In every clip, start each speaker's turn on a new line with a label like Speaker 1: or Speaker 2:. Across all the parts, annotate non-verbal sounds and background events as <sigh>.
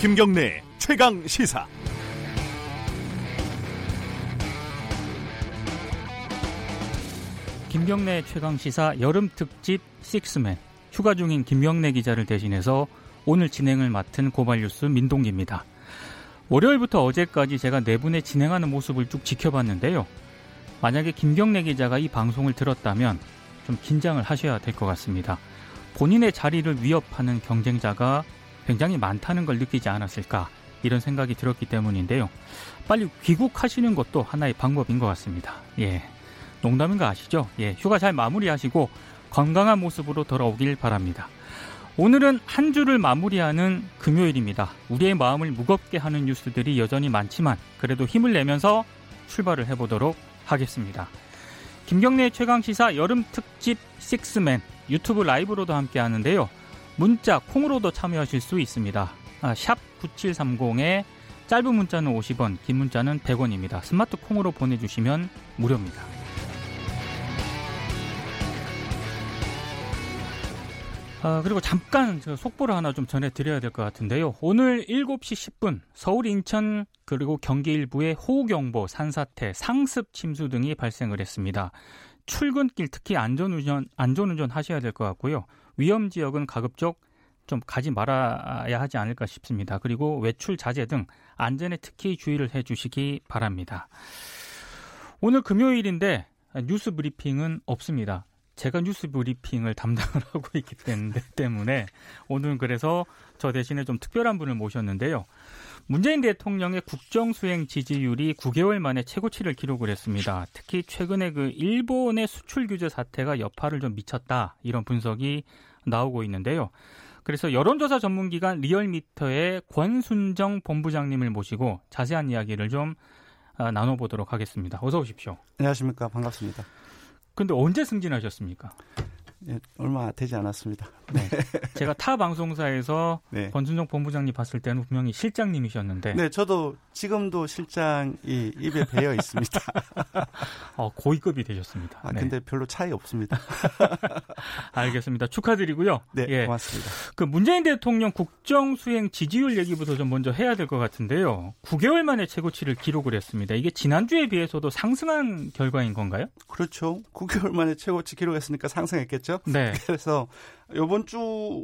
Speaker 1: 김경래 최강 시사.
Speaker 2: 김경래 최강 시사 여름 특집 식스맨 휴가 중인 김경래 기자를 대신해서 오늘 진행을 맡은 고발뉴스 민동기입니다. 월요일부터 어제까지 제가 네 분의 진행하는 모습을 쭉 지켜봤는데요. 만약에 김경래 기자가 이 방송을 들었다면 좀 긴장을 하셔야 될 것 같습니다. 본인의 자리를 위협하는 경쟁자가 굉장히 많다는 걸 느끼지 않았을까 이런 생각이 들었기 때문인데요. 빨리 귀국하시는 것도 하나의 방법인 것 같습니다. 예. 농담인 거 아시죠? 예. 휴가 잘 마무리하시고 건강한 모습으로 돌아오길 바랍니다. 오늘은 한 주를 마무리하는 금요일입니다. 우리의 마음을 무겁게 하는 뉴스들이 여전히 많지만 그래도 힘을 내면서 출발을 해보도록 하겠습니다. 김경래 최강 시사 여름 특집 식스맨 유튜브 라이브로도 함께 하는데요. 문자 콩으로도 참여하실 수 있습니다. 아, 샵 9730에 짧은 문자는 50원, 긴 문자는 100원입니다. 스마트 콩으로 보내주시면 무료입니다. 아, 그리고 잠깐 속보를 하나 좀 전해드려야 될 것 같은데요. 오늘 7시 10분 서울, 인천 그리고 경기 일부에 호우경보, 산사태, 상습 침수 등이 발생을 했습니다. 출근길 특히 안전운전 안전운전 하셔야 될 것 같고요. 위험 지역은 가급적 좀 가지 말아야 하지 않을까 싶습니다. 그리고 외출 자제 등 안전에 특히 주의를 해 주시기 바랍니다. 오늘 금요일인데 뉴스 브리핑은 없습니다. 제가 뉴스 브리핑을 담당을 <laughs> 하고 있기 때문에 오늘은 그래서 저 대신에 좀 특별한 분을 모셨는데요. 문재인 대통령의 국정 수행 지지율이 9개월 만에 최고치를 기록을 했습니다. 특히 최근에 그 일본의 수출 규제 사태가 여파를 좀 미쳤다 이런 분석이 나오고 있는데요. 그래서 여론조사 전문기관 리얼미터의 권순정 본부장님을 모시고 자세한 이야기를 좀 아, 나눠보도록 하겠습니다. 어서 오십시오.
Speaker 3: 안녕하십니까. 반갑습니다.
Speaker 2: 근데 언제 승진하셨습니까?
Speaker 3: 예, 얼마 되지 않았습니다.
Speaker 2: 네. <laughs> 제가 타 방송사에서 네. 권순정 본부장님 봤을 때는 분명히 실장님이셨는데.
Speaker 3: 네, 저도 지금도 실장이 입에 배어 있습니다.
Speaker 2: 어, <laughs> 고위급이 되셨습니다.
Speaker 3: 아, 네. 근데 별로 차이 없습니다. <laughs>
Speaker 2: 알겠습니다. 축하드리고요.
Speaker 3: 네, 예. 고맙습니다.
Speaker 2: 그 문재인 대통령 국정 수행 지지율 얘기부터 좀 먼저 해야 될 것 같은데요. 9개월 만에 최고치를 기록을 했습니다. 이게 지난주에 비해서도 상승한 결과인 건가요?
Speaker 3: 그렇죠. 9개월 만에 최고치 기록했으니까 상승했겠죠. 네. 그래서 이번 주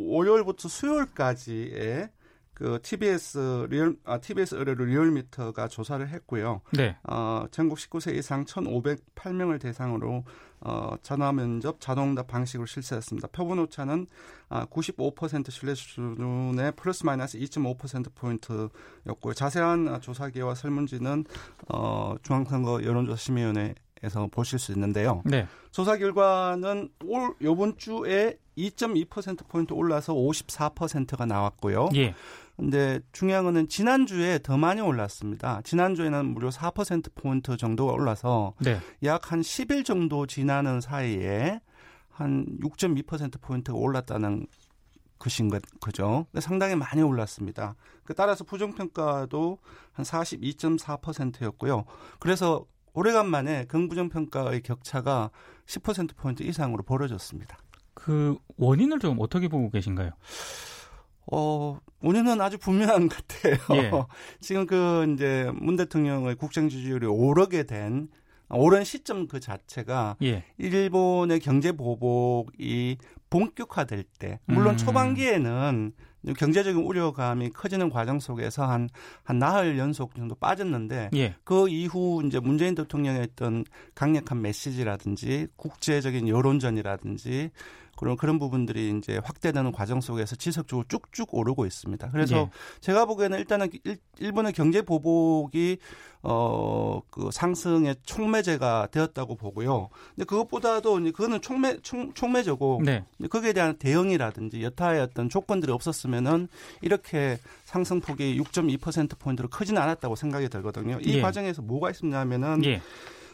Speaker 3: 월요일부터 수요일까지의 그 TBS 리얼 아 TBS 의뢰로 리얼미터가 조사를 했고요. 네. 어, 전국 19세 이상 1,508명을 대상으로 어, 전화 면접 자동답 방식으로 실시했습니다. 표본 오차는 아, 95% 신뢰 수준의 플러스 마이너스 2.5% 포인트였고요. 자세한 조사 기와 설문지는 어, 중앙선거 여론조사 심의위원회 에서 보실 수 있는데요. 네. 조사 결과는 올 요번 주에 2.2% 포인트 올라서 54%가 나왔고요. 예. 근데 중요한 거는 지난주에 더 많이 올랐습니다. 지난주에는 무려 4% 포인트 정도가 올라서 네. 약한 10일 정도 지나는 사이에 한 6.2% 포인트가 올랐다는 것인 것 그죠? 상당히 많이 올랐습니다. 그 따라서 부정평가도 한 42.4%였고요. 그래서 오래간만에 긍부정 평가의 격차가 10%포인트 이상으로 벌어졌습니다.
Speaker 2: 그 원인을 좀 어떻게 보고 계신가요?
Speaker 3: 어, 원인은 아주 분명한 것 같아요. 예. <laughs> 지금 그 이제 문 대통령의 국정 지지율이 오르게 된 오른 시점 그 자체가 예. 일본의 경제 보복이 본격화될 때 물론 음. 초반기에는 경제적인 우려감이 커지는 과정 속에서 한, 한 나흘 연속 정도 빠졌는데 예. 그 이후 이제 문재인 대통령의 어떤 강력한 메시지라든지 국제적인 여론전이라든지 그런 그런 부분들이 이제 확대되는 과정 속에서 지속적으로 쭉쭉 오르고 있습니다. 그래서 예. 제가 보기에는 일단은 일, 일본의 경제 보복이 어그 상승의 촉매제가 되었다고 보고요. 근데 그것보다도 이제 그거는 촉매 촉, 촉매제고 네. 거기에 대한 대응이라든지 여타의 어떤 조건들이 없었으면은 이렇게 상승폭이 6.2% 포인트로 크지는 않았다고 생각이 들거든요. 이 예. 과정에서 뭐가 있었냐면은 예.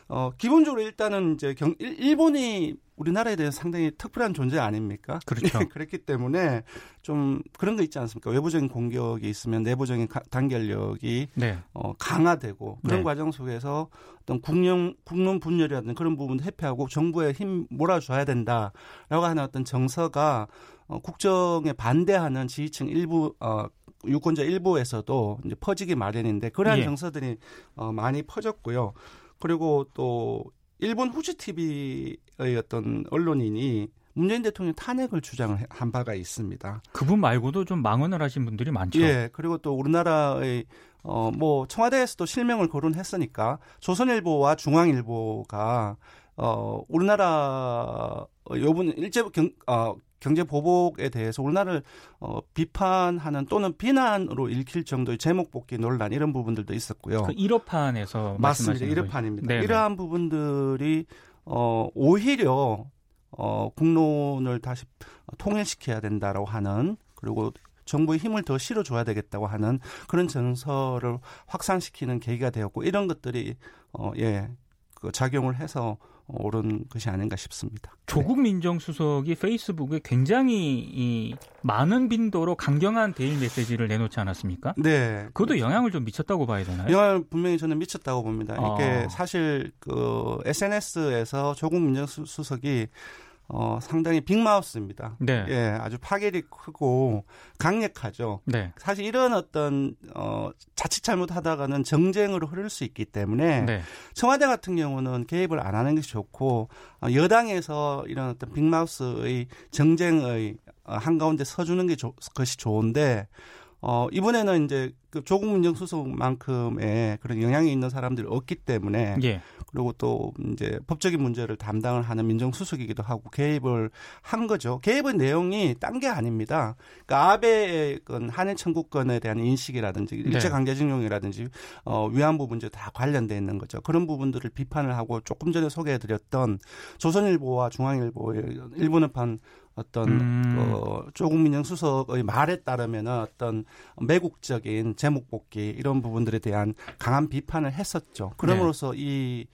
Speaker 3: 어, 기본적으로 일단은 이제 경, 일본이 우리나라에 대해서 상당히 특별한 존재 아닙니까?
Speaker 2: 그렇죠. <laughs>
Speaker 3: 그렇기 때문에 좀 그런 거 있지 않습니까? 외부적인 공격이 있으면 내부적인 가, 단결력이 네. 어, 강화되고 그런 네. 과정 속에서 어떤 국론 국론 분열이라든 그런 부분도 회피하고 정부에 힘 몰아줘야 된다라고 하는 어떤 정서가 어, 국정에 반대하는 지지층 일부 어, 유권자 일부에서도 이제 퍼지기 마련인데 그러한 예. 정서들이 어, 많이 퍼졌고요. 그리고 또 일본 후지 TV의 어떤 언론인이 문재인 대통령 탄핵을 주장을 한 바가 있습니다.
Speaker 2: 그분 말고도 좀 망언을 하신 분들이 많죠.
Speaker 3: 예. 그리고 또 우리나라의 어 뭐 청와대에서도 실명을 거론했으니까 조선일보와 중앙일보가 어 우리나라 요번 일제 경, 어, 경제 보복에 대해서 우리나라를 어, 비판하는 또는 비난으로 읽힐 정도의 제목 복귀 논란 이런 부분들도 있었고요.
Speaker 2: 그 1호판에서
Speaker 3: 맞습니다. 1호판입니다. 이러한 부분들이 어, 오히려 어, 국론을 다시 통일시켜야 된다라고 하는 그리고 정부의 힘을 더 실어줘야 되겠다고 하는 그런 정서를 확산시키는 계기가 되었고 이런 것들이 어, 예, 그 작용을 해서 옳은 것이 아닌가 싶습니다.
Speaker 2: 조국 민정수석이 페이스북에 굉장히 이 많은 빈도로 강경한 대일 메시지를 내놓지 않았습니까?
Speaker 3: 네.
Speaker 2: 그것도 영향을 좀 미쳤다고 봐야 되나요?
Speaker 3: 영향을 분명히 저는 미쳤다고 봅니다. 이게 아. 사실 그 SNS에서 조국 민정수석이 어, 상당히 빅마우스입니다. 네. 예, 아주 파괴력이 크고 강력하죠. 네. 사실 이런 어떤 어, 자칫 잘못하다가는 정쟁으로 흐를 수 있기 때문에 네. 청와대 같은 경우는 개입을 안 하는 것이 좋고 어, 여당에서 이런 어떤 빅마우스의 정쟁의 어, 한가운데 서주는 게 조, 것이 좋은데 어, 이번에는 이제 그 조국 민정수석만큼의 그런 영향이 있는 사람들이 없기 때문에 예. 그리고 또 이제 법적인 문제를 담당을 하는 민정수석이기도 하고 개입을 한 거죠. 개입의 내용이 딴 게 아닙니다. 그러니까 아베의 한일 청구권에 대한 인식이라든지 네. 일제 강제징용이라든지 어, 위안부 문제 다 관련돼 있는 거죠. 그런 부분들을 비판을 하고 조금 전에 소개해드렸던 조선일보와 중앙일보의 일본어판 어떤 음. 어, 조국 민정 수석의 말에 따르면 어떤 매국적인 제목 복귀 이런 부분들에 대한 강한 비판을 했었죠. 그럼으로써 네. 이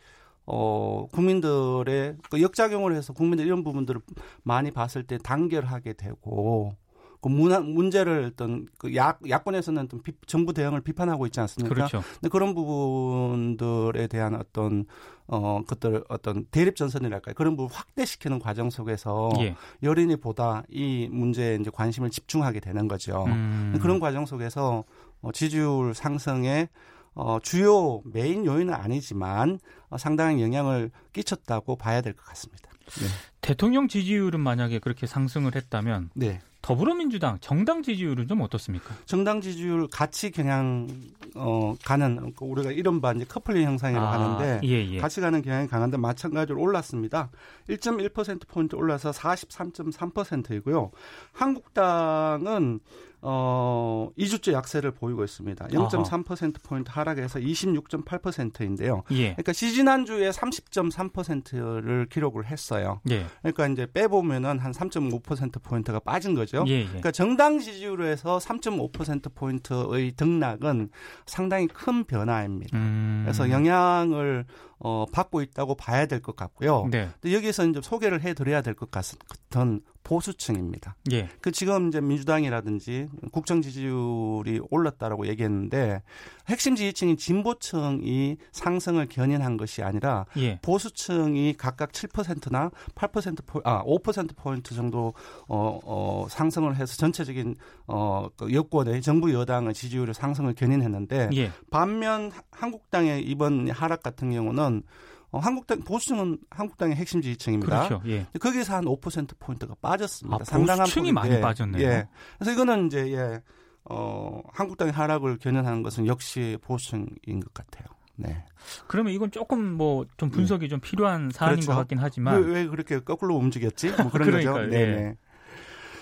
Speaker 3: 어, 국민들의 그 역작용을 해서 국민들 이런 부분들을 많이 봤을 때 단결하게 되고 그 문화, 문제를 어떤 그 야, 야권에서는 어떤 비, 정부 대응을 비판하고 있지 않습니까?
Speaker 2: 그렇죠.
Speaker 3: 근데 그런 부분들에 대한 어떤 어 것들 어떤 대립 전선이랄까요? 그런 부분 확대시키는 과정 속에서 예. 여론이 보다 이 문제에 이제 관심을 집중하게 되는 거죠. 음. 그런 과정 속에서 어, 지지율 상승에 어, 주요 메인 요인은 아니지만 어, 상당한 영향을 끼쳤다고 봐야 될 것 같습니다. 네.
Speaker 2: 대통령 지지율은 만약에 그렇게 상승을 했다면 네. 더불어민주당 정당 지지율은 좀 어떻습니까?
Speaker 3: 정당 지지율 같이 경향 어 가는 우리가 이른바 이제 커플링 형상이라고 아, 하는데 예, 예. 같이 가는 경향이 강한데 마찬가지로 올랐습니다. 1.1% 포인트 올라서 43.3%이고요. 한국당은 어, 2주째 약세를 보이고 있습니다. 0.3%포인트 하락해서 26.8%인데요. 예. 그러니까 시지난주에 30.3%를 기록을 했어요. 예. 그러니까 이제 빼보면은 한 3.5%포인트가 빠진 거죠. 예, 예. 그러니까 정당 지지율에서 3.5%포인트의 등락은 상당히 큰 변화입니다. 음. 그래서 영향을 어, 받고 있다고 봐야 될 것 같고요. 네. 여기서 이제 소개를 해드려야 될 것 같은 보수층입니다. 예. 그 지금 이제 민주당이라든지 국정 지지율이 올랐다라고 얘기했는데 핵심 지지층인 진보층이 상승을 견인한 것이 아니라 예. 보수층이 각각 7%나 8% 포, 아, 5% 포인트 정도 어, 어, 상승을 해서 전체적인 어, 그 여권의 정부 여당의 지지율의 상승을 견인했는데 예. 반면 한국당의 이번 하락 같은 경우는 어, 한국당 보수층은 한국당의 핵심 지지층입니다. 그렇죠. 예. 거기서 한 5% 포인트가 빠졌습니다.
Speaker 2: 아, 상당한 보수층이 많이 예. 빠졌네요.
Speaker 3: 예. 그래서 이거는 이제 예. 어, 한국당의 하락을 견인하는 것은 역시 보수층인 것 같아요. 네.
Speaker 2: 그러면 이건 조금 뭐 좀 분석이 네. 좀 필요한 사안인 그렇죠. 것 같긴 하지만
Speaker 3: 왜, 왜 그렇게 거꾸로 움직였지? 뭐 그런 거죠. 네, 네.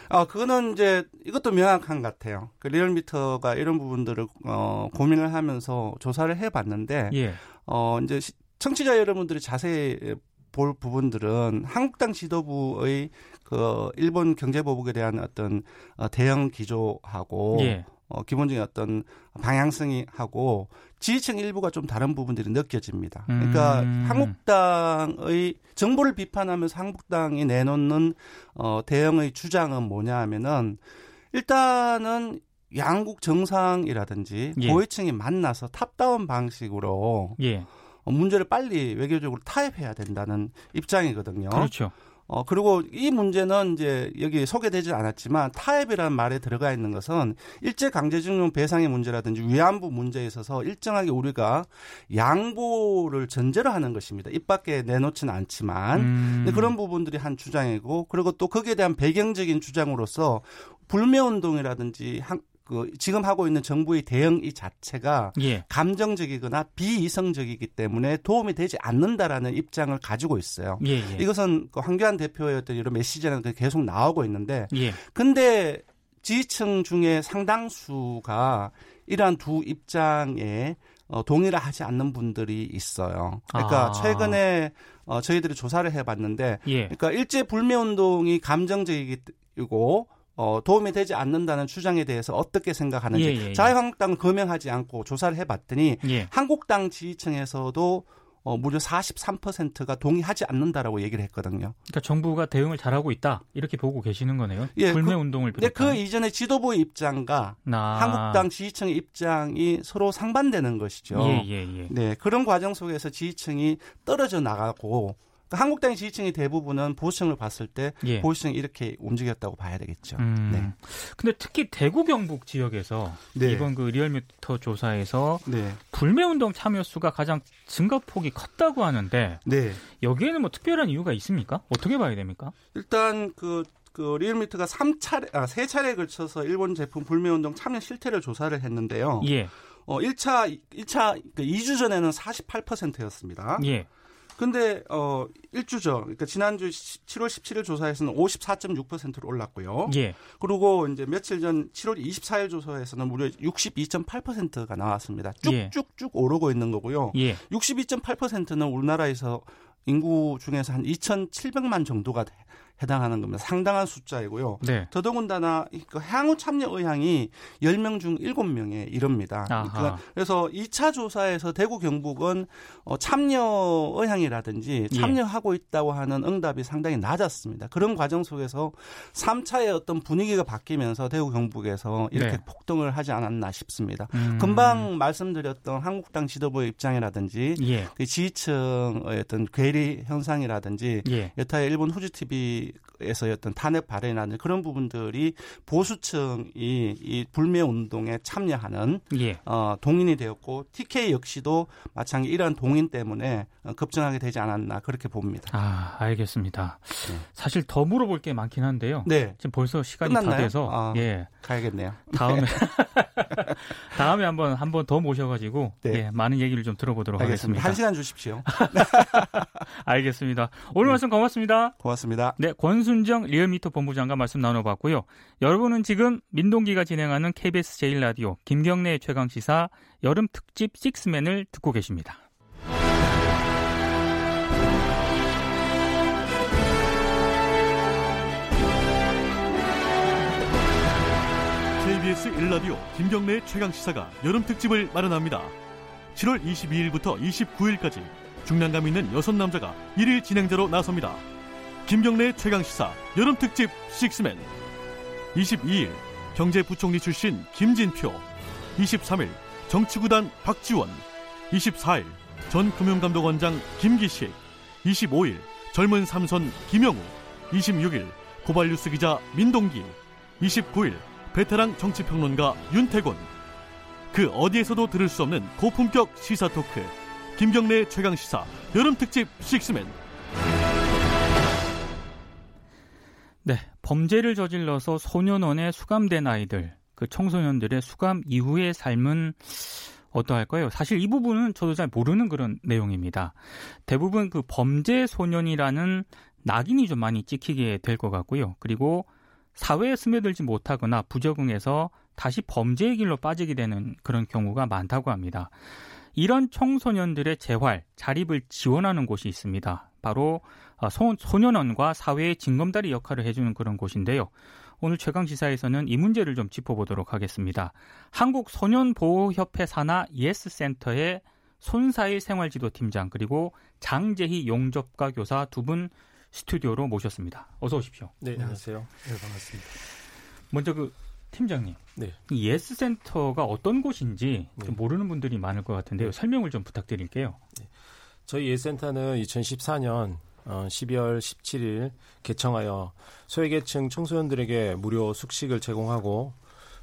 Speaker 3: 아, 그거는 이제 이것도 명확한 것 같아요. 그 리얼미터가 이런 부분들을 어, 고민을 하면서 조사를 해봤는데, 예. 어, 이제 청취자 여러분들이 자세히 볼 부분들은 한국당 지도부의 그 일본 경제 보복에 대한 어떤 어, 대응 기조하고 예. 어, 기본적인 어떤 방향성이 하고 지지층 일부가 좀 다른 부분들이 느껴집니다. 그러니까 음. 한국당의 정부를 비판하면서 한국당이 내놓는 어, 대응의 주장은 뭐냐 하면은 일단은 양국 정상이라든지 예. 고위층이 만나서 탑다운 방식으로 예. 문제를 빨리 외교적으로 타협해야 된다는 입장이거든요.
Speaker 2: 그렇죠.
Speaker 3: 어, 그리고 이 문제는 이제 여기 소개되지 않았지만 타협이라는 말에 들어가 있는 것은 일제 강제징용 배상의 문제라든지 위안부 문제에 있어서 일정하게 우리가 양보를 전제로 하는 것입니다. 입 밖에 내놓지는 않지만. 음. 그런 부분들이 한 주장이고 그리고 또 거기에 대한 배경적인 주장으로서 불매운동이라든지 한, 그 지금 하고 있는 정부의 대응 이 자체가 예. 감정적이거나 비이성적이기 때문에 도움이 되지 않는다라는 입장을 가지고 있어요. 예, 예. 이것은 그 황교안 대표의 어떤 이런 메시지는 계속 나오고 있는데, 예. 근데 지지층 중에 상당수가 이러한 두 입장에 어, 동의를 하지 않는 분들이 있어요. 그러니까 아. 최근에 어, 저희들이 조사를 해봤는데, 예. 그러니까 일제 불매 운동이 감정적이고 어, 도움이 되지 않는다는 주장에 대해서 어떻게 생각하는지 예, 예, 예. 자유한국당은 거명하지 않고 조사를 해봤더니 예. 한국당 지지층에서도 어, 무려 43%가 동의하지 않는다라고 얘기를 했거든요.
Speaker 2: 그러니까 정부가 대응을 잘하고 있다 이렇게 보고 계시는 거네요. 예, 불매 그, 운동을
Speaker 3: 비롯한. 그 이전에 지도부의 입장과 아. 한국당 지지층의 입장이 서로 상반되는 것이죠. 예, 예, 예. 네 그런 과정 속에서 지지층이 떨어져 나가고 그러니까 한국당의 지지층의 대부분은 보수층을 봤을 때 예. 보수층이 이렇게 움직였다고 봐야 되겠죠. 음. 네.
Speaker 2: 근데 특히 대구 경북 지역에서 네. 이번 그 리얼미터 조사에서 네. 불매 운동 참여 수가 가장 증가 폭이 컸다고 하는데 네. 여기에는 뭐 특별한 이유가 있습니까? 어떻게 봐야 됩니까?
Speaker 3: 일단 그, 그 리얼미터가 3차례, 아, 3차례에 걸쳐서 일본 제품 불매 운동 참여 실태를 조사를 했는데요. 예. 어, 1차, 1차, 그 2주 전에는 48%였습니다. 예. 근데 어 1주죠. 그러니까 지난주 7월 17일 조사에서는 54.6%로 올랐고요. 예. 그리고 이제 며칠 전 7월 24일 조사에서는 무려 62.8%가 나왔습니다. 예. 쭉쭉쭉 예. 오르고 있는 거고요. 예. 62.8%는 우리나라에서 인구 중에서 한 2,700만 정도가 해당하는 겁니다. 상당한 숫자이고요. 네. 더더군다나 그 향후 참여 의향이 10명 중 7명에 이릅니다. 그러니까 그래서 2차 조사에서 대구 경북은 어, 참여 의향이라든지 예. 참여하고 있다고 하는 응답이 상당히 낮았습니다. 그런 과정 속에서 3차의 어떤 분위기가 바뀌면서 대구 경북에서 이렇게 네. 폭등을 하지 않았나 싶습니다. 음. 금방 말씀드렸던 한국당 지도부의 입장이라든지 예. 그 지지층의 어떤 괴리 현상이라든지 예. 여타의 일본 후지 TV 에서의 어떤 탄핵 발언이라는 그런 부분들이 보수층이 이 불매 운동에 참여하는 예. 어, 동인이 되었고 TK 역시도 마찬가지 이러한 동인 때문에 어, 급증하게 되지 않았나 그렇게 봅니다.
Speaker 2: 아 알겠습니다. 네. 사실 더 물어볼 게 많긴 한데요. 네. 지금 벌써 시간이 끝났나요? 다 돼서
Speaker 3: 아, 예 가야겠네요.
Speaker 2: 다음에 네. <laughs> 다음에 한번 한번 더 모셔가지고 네. 예, 많은 얘기를 좀 들어보도록 알겠습니다. 하겠습니다.
Speaker 3: 한 시간 주십시오. <laughs>
Speaker 2: 알겠습니다. 오늘 네. 말씀 고맙습니다.
Speaker 3: 고맙습니다.
Speaker 2: 네, 권 순정 리얼미터 본부장과 말씀 나눠봤고요. 여러분은 지금 민동기가 진행하는 KBS 제일라디오 김경래 최강 시사 여름 특집 식스맨을 듣고 계십니다.
Speaker 1: KBS 1라디오 김경래 최강 시사가 여름 특집을 마련합니다. 7월 22일부터 29일까지 중량감 있는 여섯 남자가 1일 진행자로 나섭니다. 김경래 최강 시사 여름 특집 식스맨. 22일 경제부총리 출신 김진표. 23일 정치구단 박지원. 24일 전 금융감독원장 김기식. 25일 젊은 삼선 김영우. 26일 고발뉴스 기자 민동기. 29일 베테랑 정치평론가 윤태곤. 그 어디에서도 들을 수 없는 고품격 시사 토크 김경래 최강 시사 여름 특집 식스맨
Speaker 2: 범죄를 저질러서 소년원에 수감된 아이들, 그 청소년들의 수감 이후의 삶은 어떠할까요? 사실 이 부분은 저도 잘 모르는 그런 내용입니다. 대부분 그 범죄 소년이라는 낙인이 좀 많이 찍히게 될 것 같고요. 그리고 사회에 스며들지 못하거나 부적응해서 다시 범죄의 길로 빠지게 되는 그런 경우가 많다고 합니다. 이런 청소년들의 재활, 자립을 지원하는 곳이 있습니다. 바로 어, 소년원과 사회의 징검다리 역할을 해주는 그런 곳인데요. 오늘 최강지사에서는 이 문제를 좀 짚어보도록 하겠습니다. 한국소년보호협회 산하 예스센터의 손사일 생활지도팀장 그리고 장재희 용접가 교사 두 분 스튜디오로 모셨습니다. 어서 오십시오.
Speaker 4: 네, 안녕하세요. 네, 반갑습니다.
Speaker 2: 먼저 그 팀장님, 네. 이 예스센터가 어떤 곳인지 네. 모르는 분들이 많을 것 같은데요. 설명을 좀 부탁드릴게요. 네.
Speaker 4: 저희 예센터는 2014년
Speaker 5: 어, 12월 17일 개청하여 소외계층 청소년들에게 무료 숙식을 제공하고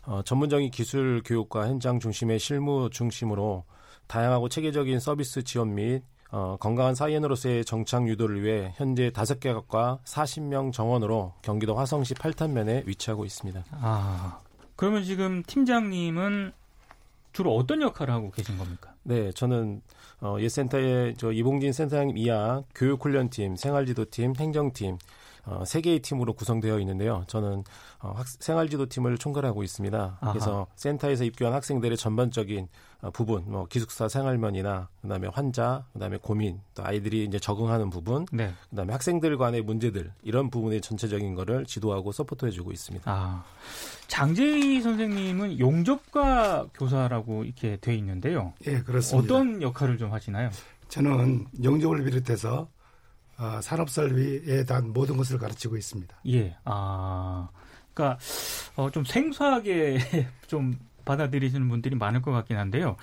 Speaker 5: 어, 전문적인 기술 교육과 현장 중심의 실무 중심으로 다양하고 체계적인 서비스 지원 및 어, 건강한 사이엔으로서의 정착 유도를 위해 현재 다섯 개 학과 40명 정원으로 경기도 화성시 팔탄면에 위치하고 있습니다.
Speaker 2: 아, 그러면 지금 팀장님은 주로 어떤 역할을 하고 계신 겁니까?
Speaker 5: 네, 저는 어, 예센터의 저 이봉진 센터장님 이하 교육훈련팀, 생활지도팀, 행정팀 어, 세 개의 팀으로 구성되어 있는데요. 저는 어, 학, 생활지도팀을 총괄하고 있습니다. 아하. 그래서 센터에서 입교한 학생들의 전반적인 어, 부분, 뭐 기숙사 생활면이나 그다음에 환자, 그다음에 고민, 또 아이들이 이제 적응하는 부분, 네. 그다음에 학생들 간의 문제들 이런 부분의 전체적인 거를 지도하고 서포트해주고 있습니다. 아,
Speaker 2: 장재희 선생님은 용접과 교사라고 이렇게 돼 있는데요.
Speaker 6: 예, 그렇습니다.
Speaker 2: 어떤 역할을 좀 하시나요?
Speaker 6: 저는 용접을 비롯해서 어, 산업설비에 대한 모든 것을 가르치고 있습니다.
Speaker 2: 예, 아, 그러니까 어, 좀 생소하게 <laughs> 좀 받아들이시는 분들이 많을 것 같긴 한데요.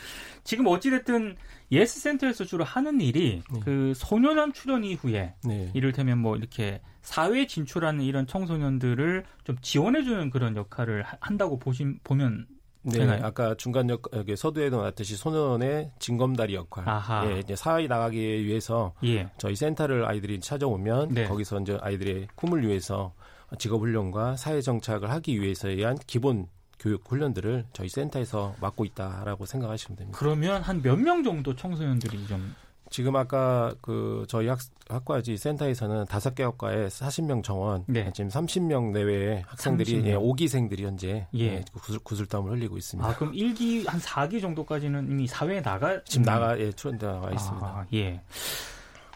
Speaker 2: 지금 어찌됐든 예스 센터에서 주로 하는 일이 네. 그 소년원 출원 이후에 네. 이를테면 뭐 이렇게 사회 진출하는 이런 청소년들을 좀 지원해주는 그런 역할을 한다고 보신 보면 네, 되나요?
Speaker 5: 아까 중간 역 서두에도 나왔듯이 소년원의 징검다리 역할. 아하. 예, 이제 사회 나가기 위해서 예. 저희 센터를 아이들이 찾아오면 네. 거기서 이제 아이들의 꿈을 위해서 직업 훈련과 사회 정착을 하기 위해서에 의한 기본 교육 훈련들을 저희 센터에서 맡고 있다라고 생각하시면 됩니다.
Speaker 2: 그러면 한 몇 명 정도 청소년들이 좀
Speaker 5: 지금 아까 그 저희 학, 학과지 센터에서는 다섯 개 학과에 40명 정원, 네. 지금 30명 내외의 학생들이 30명. 예, 5기생들이 현재 예. 예, 구슬, 구슬땀을 흘리고 있습니다.
Speaker 2: 아, 그럼 1기 한 4기 정도까지는 이미 사회에 나가
Speaker 5: 지금 나가 예, 출원돼 나와 있습니다. 아,
Speaker 2: 예.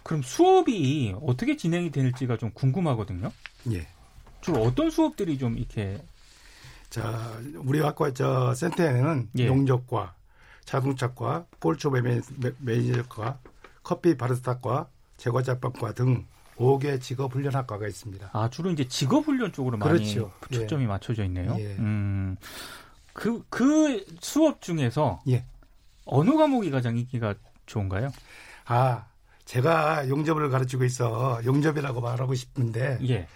Speaker 2: 그럼 수업이 어떻게 진행이 될지가 좀 궁금하거든요. 예. 주로 어떤 수업들이 좀 이렇게
Speaker 6: 자, 우리 학과 저 센터에는 예. 용접과 자동차과, 꼴초 매니저과, 커피 바리스타과, 제과자판과 등 5개 직업 훈련 학과가 있습니다.
Speaker 2: 아 주로 이제 직업 훈련 쪽으로 그렇죠. 많이 초점이 예. 맞춰져 있네요. 예. 음, 그, 그 수업 중에서 예. 어느 과목이 가장 인기가 좋은가요?
Speaker 6: 아, 제가 용접을 가르치고 있어 용접이라고 말하고 싶은데 예.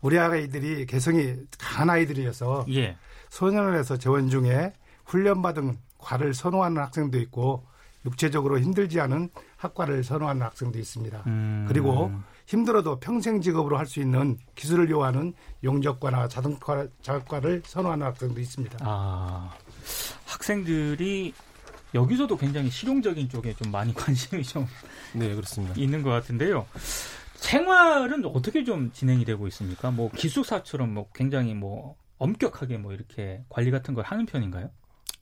Speaker 6: 우리 아이들이 개성이 강한 아이들이어서 예. 소년원에서 재원 중에 훈련받은 과를 선호하는 학생도 있고 육체적으로 힘들지 않은 학과를 선호하는 학생도 있습니다. 음. 그리고 힘들어도 평생 직업으로 할 수 있는 기술을 요하는 용접과나 자동차 작업과를 선호하는 학생도 있습니다. 아,
Speaker 2: 학생들이 여기서도 굉장히 실용적인 쪽에 좀 많이 <laughs> 관심이 좀 네, 그렇습니다. 있는 것 같은데요. 생활은 어떻게 좀 진행이 되고 있습니까? 뭐 기숙사처럼 뭐 굉장히 뭐 엄격하게 뭐 이렇게 관리 같은 걸 하는 편인가요?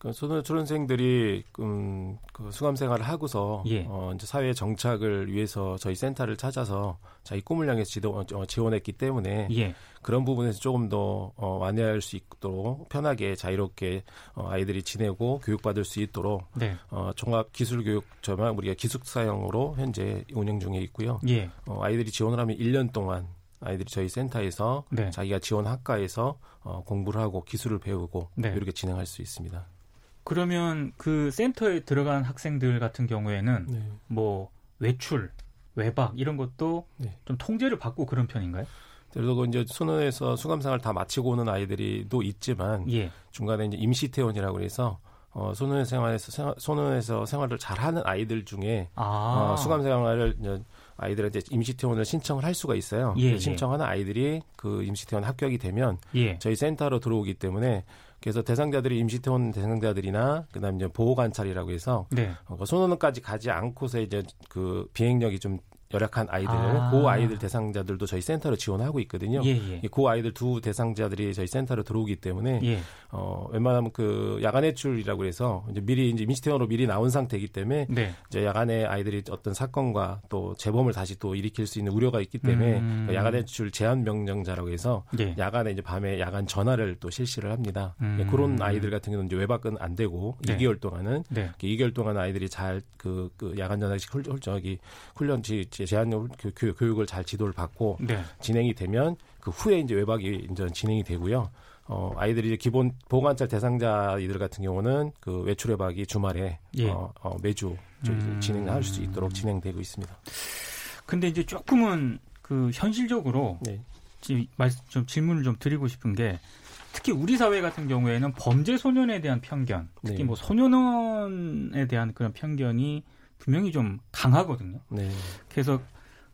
Speaker 5: 그 초등생들이 음, 그 수감 생활을 하고서 예. 어, 이제 사회 정착을 위해서 저희 센터를 찾아서 자기 꿈을 향해서 지도, 어, 지원했기 때문에 예. 그런 부분에서 조금 더 어, 완화할 수 있도록 편하게 자유롭게 어, 아이들이 지내고 교육받을 수 있도록 네. 어, 종합 기술 교육 저만 우리가 기숙사형으로 현재 운영 중에 있고요. 예. 어, 아이들이 지원을 하면 1년 동안 아이들이 저희 센터에서 네. 자기가 지원 학과에서 어, 공부를 하고 기술을 배우고 네. 이렇게 진행할 수 있습니다.
Speaker 2: 그러면 그 센터에 들어간 학생들 같은 경우에는 네. 뭐 외출, 외박 이런 것도 네. 좀 통제를 받고 그런 편인가요?
Speaker 5: 그리고 이제 수능에서 수감생활 다 마치고 오는 아이들이도 있지만 예. 중간에 이제 임시 퇴원이라고 해서 어, 소년 생활에서 생활, 소년에서 생활을 잘하는 아이들 중에 아. 어, 수감 생활을 아이들한테 임시 퇴원을 신청을 할 수가 있어요. 예, 예. 신청하는 아이들이 그 임시 퇴원 합격이 되면 예. 저희 센터로 들어오기 때문에 그래서 대상자들이 임시퇴원 대상자들이나 그다음에 이제 보호 관찰이라고 해서 네. 어, 소년원까지 가지 않고서 이제 그 비행력이 좀 열악한 아이들, 아. 고 아이들 대상자들도 저희 센터로 지원하고 있거든요. 예, 예. 고 아이들 두 대상자들이 저희 센터로 들어오기 때문에 예. 어 웬만하면 그 야간 외출이라고 해서 이제 미리 이제 민시태원으로 미리 나온 상태이기 때문에 네. 이제 야간에 아이들이 어떤 사건과 또 재범을 다시 또 일으킬 수 있는 우려가 있기 때문에 음. 그 야간 외출 제한 명령자라고 해서 예. 야간에 이제 밤에 야간 전화를 또 실시를 합니다. 음. 네, 그런 아이들 같은 경우는 이제 외박은 안 되고 네. 2개월 동안은 네. 2개월 동안 아이들이 잘그 그 야간 전화식 훌, 저기 훈련 지 제한 교, 교육을 잘 지도를 받고 네. 진행이 되면 그 후에 이제 외박이 이제 진행이 되고요. 어, 아이들이 이제 기본 보관찰 대상자이들 같은 경우는 그 외출 외박이 주말에 예. 어, 어, 매주 음. 진행할 수 있도록 진행되고 있습니다.
Speaker 2: 근데 이제 조금은 그 현실적으로 네. 좀 질문을 좀 드리고 싶은 게 특히 우리 사회 같은 경우에는 범죄 소년에 대한 편견, 특히 네. 뭐 소년원에 대한 그런 편견이 분명히 좀 강하거든요. 네. 그래서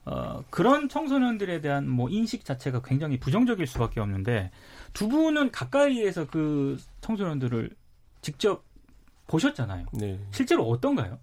Speaker 2: 어, 그런 청소년들에 대한 뭐 인식 자체가 굉장히 부정적일 수밖에 없는데 두 분은 가까이에서 그 청소년들을 직접 보셨잖아요. 네. 실제로 어떤가요?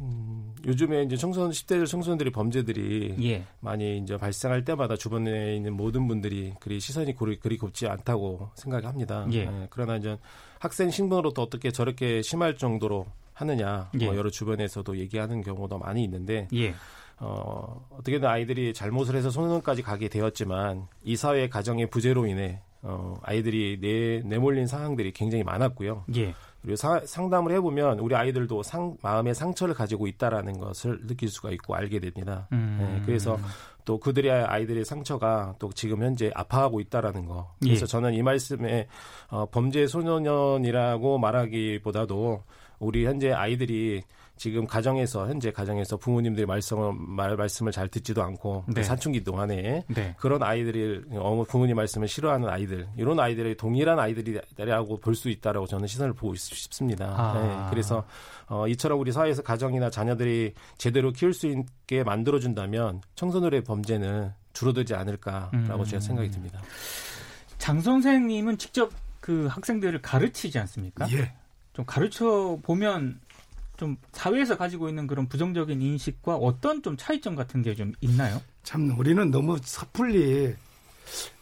Speaker 5: 음, 요즘에 이제 청소년 10대들 청소년들이 범죄들이 예. 많이 이제 발생할 때마다 주변에 있는 모든 분들이 그리 시선이 그리, 그리 곱지 않다고 생각합니다. 예. 예, 그러나 이제 학생 신분으로도 어떻게 저렇게 심할 정도로 하느냐 뭐 예. 뭐 여러 주변에서도 얘기하는 경우도 많이 있는데 예. 어, 어떻게든 아이들이 잘못을 해서 소년원까지 가게 되었지만 이 사회 가정의 부재로 인해 어, 아이들이 내, 내몰린 상황들이 굉장히 많았고요. 예. 그리고 사, 상담을 해보면 우리 아이들도 상, 마음의 상처를 가지고 있다라는 것을 느낄 수가 있고 알게 됩니다. 음. 네, 그래서 또 그들의 아이들의 상처가 또 지금 현재 아파하고 있다라는 거. 그래서 예. 저는 이 말씀에 어, 범죄 소년이라고 말하기보다도 우리 현재 아이들이 지금 가정에서 현재 가정에서 부모님들이 말씀을 말, 말씀을 잘 듣지도 않고 네. 사춘기 동안에 네. 그런 아이들이 어머 부모님 말씀을 싫어하는 아이들 이런 아이들이 동일한 아이들이라고 볼 수 있다라고 저는 시선을 보고 싶습니다. 아. 네. 그래서 어, 이처럼 우리 사회에서 가정이나 자녀들이 제대로 키울 수 있게 만들어준다면 청소년의 범죄는 줄어들지 않을까라고 음. 제가 생각이 듭니다.
Speaker 2: 장 선생님은 직접 그 학생들을 가르치지 않습니까? 예. 좀 가르쳐 보면 좀 사회에서 가지고 있는 그런 부정적인 인식과 어떤 좀 차이점 같은 게 좀 있나요?
Speaker 6: 참 우리는 너무 섣불리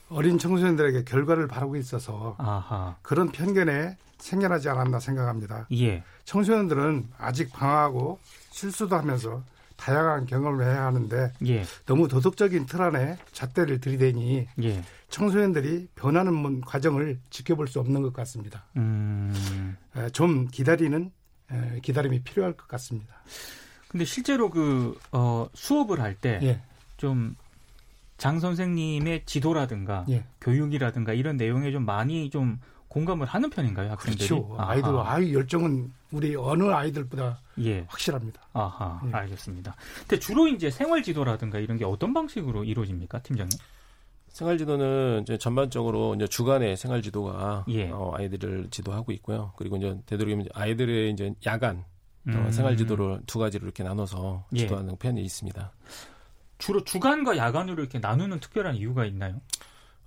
Speaker 6: 어린 청소년들에게 결과를 바라고 있어서 아하. 그런 편견에 생겨나지 않았나 생각합니다. 예. 청소년들은 아직 방황하고 실수도 하면서 다양한 경험을 해야 하는데 예. 너무 도덕적인 틀 안에 잣대를 들이대니 예. 청소년들이 변하는 과정을 지켜볼 수 없는 것 같습니다. 음. 좀 기다리는 기다림이 필요할 것 같습니다.
Speaker 2: 근데 실제로 그 어, 수업을 할 때 좀장 예. 선생님의 지도라든가 예. 교육이라든가 이런 내용에 좀 많이 좀 공감을 하는 편인가요, 학생들이?
Speaker 6: 그렇죠. 아이들 아이 열정은 우리 어느 아이들보다 예. 확실합니다.
Speaker 2: 아하, 예. 알겠습니다. 근데 주로 이제 생활 지도라든가 이런 게 어떤 방식으로 이루어집니까, 팀장님?
Speaker 5: 생활 지도는 이제 전반적으로 이제 주간의 생활 지도가 예. 어, 아이들을 지도하고 있고요. 그리고 이제 되도록이면 이들의 이제 야간 어, 음. 어, 생활 지도를 두 가지로 이렇게 나눠서 예. 지도하는 예. 편이 있습니다.
Speaker 2: 주로 주간과 야간으로 이렇게 나누는 특별한 이유가 있나요?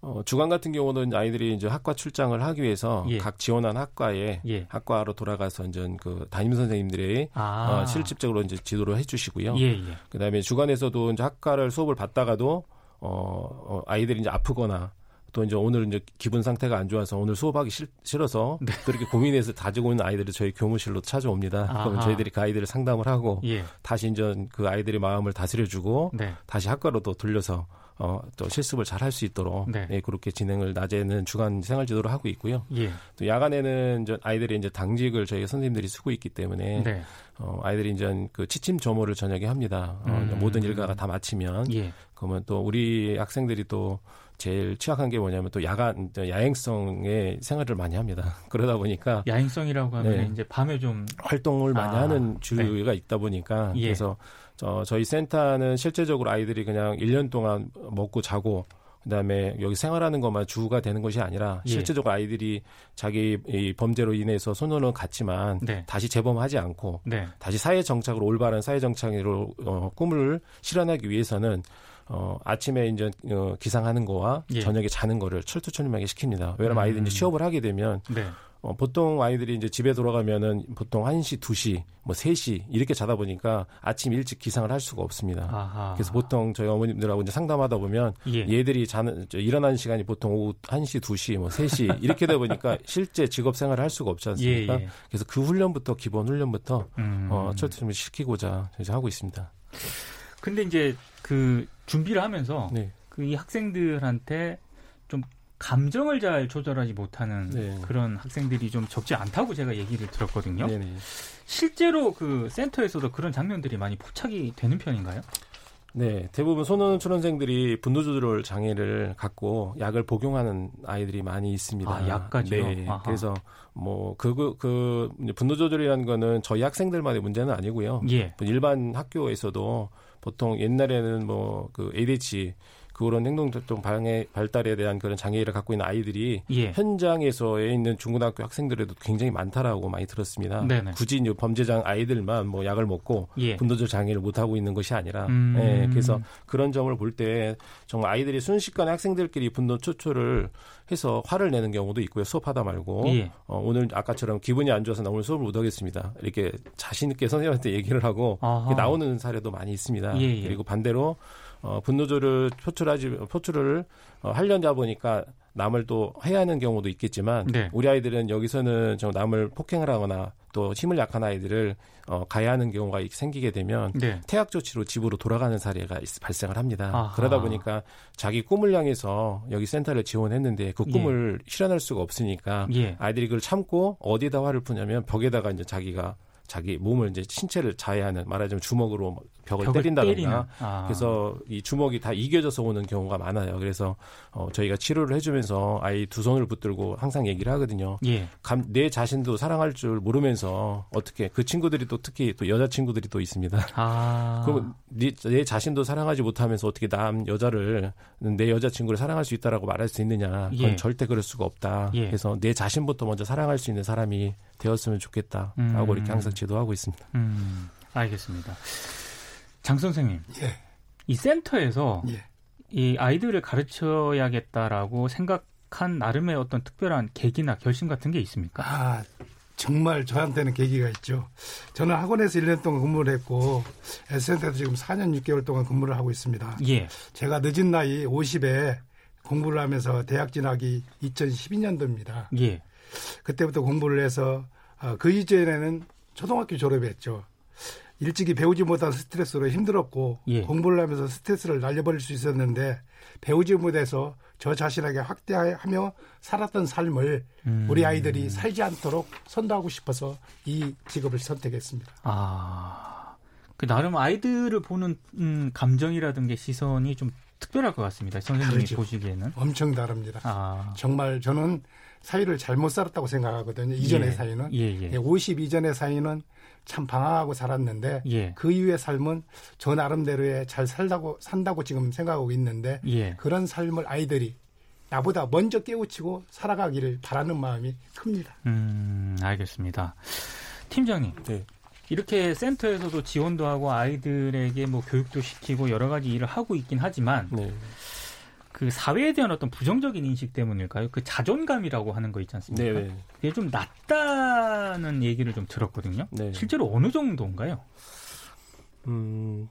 Speaker 5: 어, 주간 같은 경우는 아이들이 이제 학과 출장을 하기 위해서 예. 각 지원한 학과에 예. 학과로 돌아가서 이제 그 담임 선생님들이 아. 어, 실질적으로 이제 지도를 해주시고요. 예, 예. 그다음에 주간에서도 이제 학과를 수업을 받다가도 어, 어, 아이들이 이제 아프거나 또 이제 오늘 이제 기분 상태가 안 좋아서 오늘 수업하기 싫, 어서 네. 또 이렇게 고민해서 다지고 있는 아이들이 저희 교무실로 찾아옵니다. 아하. 그럼 저희들이 그 아이들을 상담을 하고 예. 다시 이제 그 아이들의 마음을 다스려주고 네. 다시 학과로 또 돌려서 어, 또 실습을 잘 할 수 있도록 네. 예, 그렇게 진행을 낮에는 주간 생활 지도를 하고 있고요. 예. 또 야간에는 이제 아이들이 이제 당직을 저희 선생님들이 쓰고 있기 때문에 네. 어, 아이들이 이제 그 취침 점호를 저녁에 합니다. 어, 음. 모든 일과가 다 마치면 예. 그러면 또 우리 학생들이 또 제일 취약한 게 뭐냐면 또 야간 야행성의 생활을 많이 합니다. <laughs> 그러다 보니까
Speaker 2: 야행성이라고 하면 네. 이제 밤에 좀
Speaker 5: 활동을 많이 아, 하는 주류가 네. 있다 보니까 예. 그래서 저 저희 센터는 실제적으로 아이들이 그냥 1년 동안 먹고 자고 그다음에 여기 생활하는 것만 주가 되는 것이 아니라 예. 실제적으로 아이들이 자기 이 범죄로 인해서 소년원 갔지만 네. 다시 재범하지 않고 네. 다시 사회 정착으로 올바른 사회 정착으로 어, 꿈을 실현하기 위해서는 어, 아침에 이제 어, 기상하는 거와 예. 저녁에 자는 거를 철두철미하게 시킵니다. 왜냐면 음. 아이들이 이제 취업을 하게 되면 네. 어, 보통 아이들이 이제 집에 돌아가면은 보통 1시, 2시, 뭐 3시 이렇게 자다 보니까 아침 일찍 기상을 할 수가 없습니다. 아하. 그래서 보통 저희 어머님들하고 이제 상담하다 보면 예. 얘들이 자는 저 일어나는 시간이 보통 오후 1시, 2시, 뭐 3시 이렇게 되다 보니까 <laughs> 실제 직업 생활을 할 수가 없지 않습니까? 예, 예. 그래서 그 훈련부터 기본 훈련부터 음. 어, 철저히 시키고자 이제 하고 있습니다.
Speaker 2: 근데 이제 그 준비를 하면서 네. 그이 학생들한테 좀 감정을 잘 조절하지 못하는 네. 그런 학생들이 좀 적지 않다고 제가 얘기를 들었거든요. 네네. 실제로 그 센터에서도 그런 장면들이 많이 포착이 되는 편인가요?
Speaker 5: 네, 대부분 소년 초년생들이 분노 조절 장애를 갖고 약을 복용하는 아이들이 많이 있습니다.
Speaker 2: 아, 약까지요?
Speaker 5: 네, 아하. 그래서 뭐 그그 그 분노 조절이라는 거는 저희 학생들만의 문제는 아니고요. 예. 일반 학교에서도 보통 옛날에는 뭐 그 ADHD 그런 행동활동 발달에 대한 그런 장애를 갖고 있는 아이들이 예. 현장에서에 있는 중고등학교 학생들에도 굉장히 많다라고 많이 들었습니다. 네네. 굳이 이제 범죄장 아이들만 뭐 약을 먹고 예. 분노적 장애를 못 하고 있는 것이 아니라, 음. 예, 그래서 그런 점을 볼 때 정말 아이들이 순식간에 학생들끼리 분노 초초를 해서 화를 내는 경우도 있고요. 수업하다 말고 예. 어, 오늘 아까처럼 기분이 안 좋아서 나 오늘 수업을 못 하겠습니다. 이렇게 자신 있게 선생님한테 얘기를 하고 나오는 사례도 많이 있습니다. 예예. 예. 그리고 반대로 어, 분노조를 표출하지 표출을 어, 하려다 보니까 남을 또 해야 하는 경우도 있겠지만 네. 우리 아이들은 여기서는 좀 남을 폭행을 하거나 또 힘을 약한 아이들을 어, 가야 하는 경우가 생기게 되면 네. 퇴학 조치로 집으로 돌아가는 사례가 발생을 합니다. 아하. 그러다 보니까 자기 꿈을 향해서 여기 센터를 지원했는데 그 꿈을 예. 실현할 수가 없으니까 예. 아이들이 그걸 참고 어디다 화를 푸냐면 벽에다가 이제 자기가 자기 몸을 이제 신체를 자해하는 말하자면 주먹으로 뭐 벽을, 벽을 때린다든가 아. 그래서 이 주먹이 다 이겨져서 오는 경우가 많아요. 그래서 어, 저희가 치료를 해주면서 아이 두 손을 붙들고 항상 얘기를 하거든요. 예. 감, 내 자신도 사랑할 줄 모르면서 어떻게 그 친구들이 또 특히 또 여자 친구들이 또 있습니다. 아. <laughs> 그럼 네, 내 자신도 사랑하지 못하면서 어떻게 남 여자를 내 여자 친구를 사랑할 수 있다라고 말할 수 있느냐? 그건 예. 절대 그럴 수가 없다. 예. 그래서 내 자신부터 먼저 사랑할 수 있는 사람이 되었으면 좋겠다라고 음. 이렇게 항상 지도하고 있습니다. 음.
Speaker 2: 알겠습니다. 장 선생님, 예. 이 센터에서 예. 이 아이들을 가르쳐야겠다라고 생각한 나름의 어떤 특별한 계기나 결심 같은 게 있습니까?
Speaker 6: 아, 정말 저한테는 계기가 있죠. 저는 학원에서 1년 동안 근무를 했고 센터에서 지금 4년 6개월 동안 근무를 하고 있습니다. 예. 제가 늦은 나이 50에 공부를 하면서 대학 진학이 2012년도입니다. 예. 그때부터 공부를 해서 어, 그 이전에는 초등학교 졸업했죠. 일찍이 배우지 못한 스트레스로 힘들었고 예. 공부를 하면서 스트레스를 날려버릴 수 있었는데 배우지 못해서 저 자신에게 확대하며 살았던 삶을 음. 우리 아이들이 살지 않도록 선도하고 싶어서 이 직업을 선택했습니다. 아,
Speaker 2: 그 나름 아이들을 보는 음, 감정이라든가 시선이 좀 특별할 것 같습니다. 선생님이 다르죠. 보시기에는
Speaker 6: 엄청 다릅니다. 아. 정말 저는 사회를 잘못 살았다고 생각하거든요. 이전의 예. 사회는 예, 예. 50 예, 이전의 사회는 참 방황하고 살았는데 예. 그 이후의 삶은 저 나름대로의 잘 살다고 산다고 지금 생각하고 있는데 예. 그런 삶을 아이들이 나보다 먼저 깨우치고 살아가기를 바라는 마음이 큽니다.
Speaker 2: 음, 알겠습니다. 팀장님. 네. 이렇게 센터에서도 지원도 하고 아이들에게 뭐 교육도 시키고 여러 가지 일을 하고 있긴 하지만 네. 그 사회에 대한 어떤 부정적인 인식 때문일까요? 그 자존감이라고 하는 거 있지 않습니까? 네, 네. 그게 좀 낮다는 얘기를 좀 들었거든요. 네. 실제로 어느 정도인가요?
Speaker 5: 음,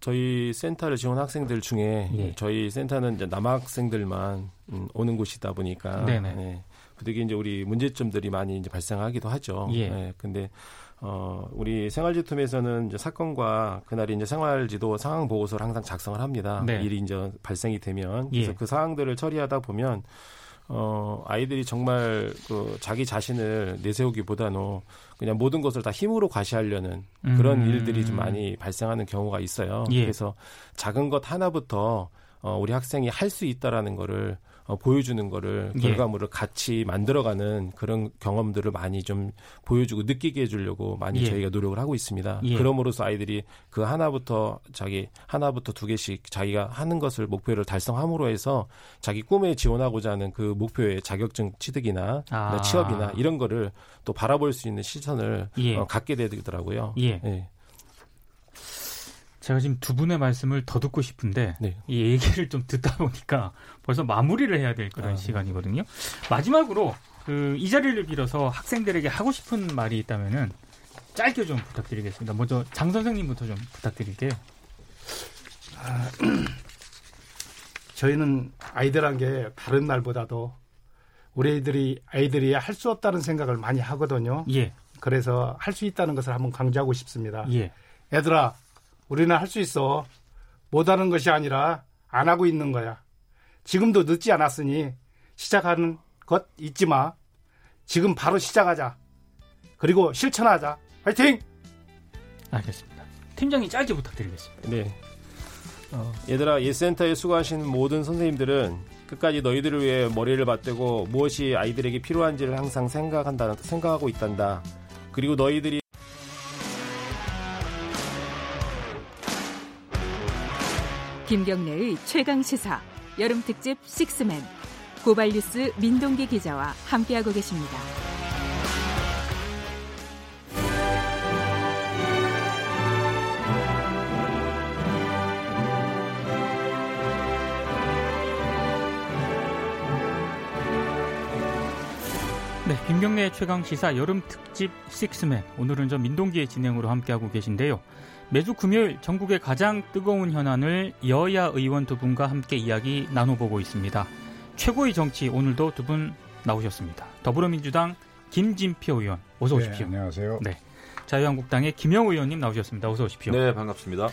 Speaker 5: 저희 센터를 지원 학생들 중에 예. 저희 센터는 이제 남학생들만 음, 오는 곳이다 보니까 네네. 네. 되게 이제 우리 문제점들이 많이 이제 발생하기도 하죠. 예. 네, 근데 어, 우리 생활지툼에서는 이제 사건과 그날이 이제 생활지도 상황 보고서를 항상 작성을 합니다. 네. 일이 이제 발생이 되면 그래서 예. 그 사항들을 처리하다 보면 어, 아이들이 정말 그 자기 자신을 내세우기보다는 그냥 모든 것을 다 힘으로 과시하려는 그런 음. 일들이 좀 많이 발생하는 경우가 있어요. 예. 그래서 작은 것 하나부터 어, 우리 학생이 할 수 있다라는 거를 어, 보여주는 거를 예. 결과물을 예. 같이 만들어가는 그런 경험들을 많이 좀 보여주고 느끼게 해주려고 많이 예. 저희가 노력을 하고 있습니다. 예. 그럼으로써 아이들이 그 하나부터 자기 하나부터 두 개씩 자기가 하는 것을 목표를 달성함으로 해서 자기 꿈에 지원하고자 하는 그 목표의 자격증 취득이나 아. 취업이나 이런 거를 또 바라볼 수 있는 시선을 예. 어, 갖게 되더라고요. 예. 예.
Speaker 2: 제가 지금 두 분의 말씀을 더 듣고 싶은데 네. 이 얘기를 좀 듣다 보니까 벌써 마무리를 해야 될 그런 아, 네. 시간이거든요. 마지막으로 그 이 자리를 빌어서 학생들에게 하고 싶은 말이 있다면은 짧게 좀 부탁드리겠습니다. 먼저 장 선생님부터 좀 부탁드릴게요. 아, <clears throat>
Speaker 6: 저희는 아이들한 게 다른 날보다도 우리 아이들이 아이들이 할 수 없다는 생각을 많이 하거든요. 예. 그래서 할 수 있다는 것을 한번 강조하고 싶습니다. 예. 애들아 우리는 할 수 있어. 못하는 것이 아니라 안 하고 있는 거야. 지금도 늦지 않았으니 시작하는 것 잊지 마. 지금 바로 시작하자. 그리고 실천하자. 화이팅!
Speaker 2: 알겠습니다. 팀장이 짧게 부탁드리겠습니다. 네.
Speaker 5: 어, 얘들아, 예센터에 수고하신 모든 선생님들은 끝까지 너희들을 위해 머리를 맞대고 무엇이 아이들에게 필요한지를 항상 생각한다, 생각하고 있단다. 그리고 너희들이
Speaker 7: 김경래의 최강 시사 여름 특집 식스맨 고발뉴스 민동기 기자와 함께하고 계십니다.
Speaker 2: 네, 김경래 최강 시사 여름 특집 식스맨 오늘은 저 민동기의 진행으로 함께하고 계신데요. 매주 금요일 전국의 가장 뜨거운 현안을 여야 의원 두 분과 함께 이야기 나눠보고 있습니다. 최고의 정치 오늘도 두 분 나오셨습니다. 더불어민주당 김진표 의원 어서 네, 오십시오.
Speaker 8: 네, 안녕하세요. 네.
Speaker 2: 자유한국당의 김영 의원님 나오셨습니다. 어서 오십시오.
Speaker 9: 네, 반갑습니다.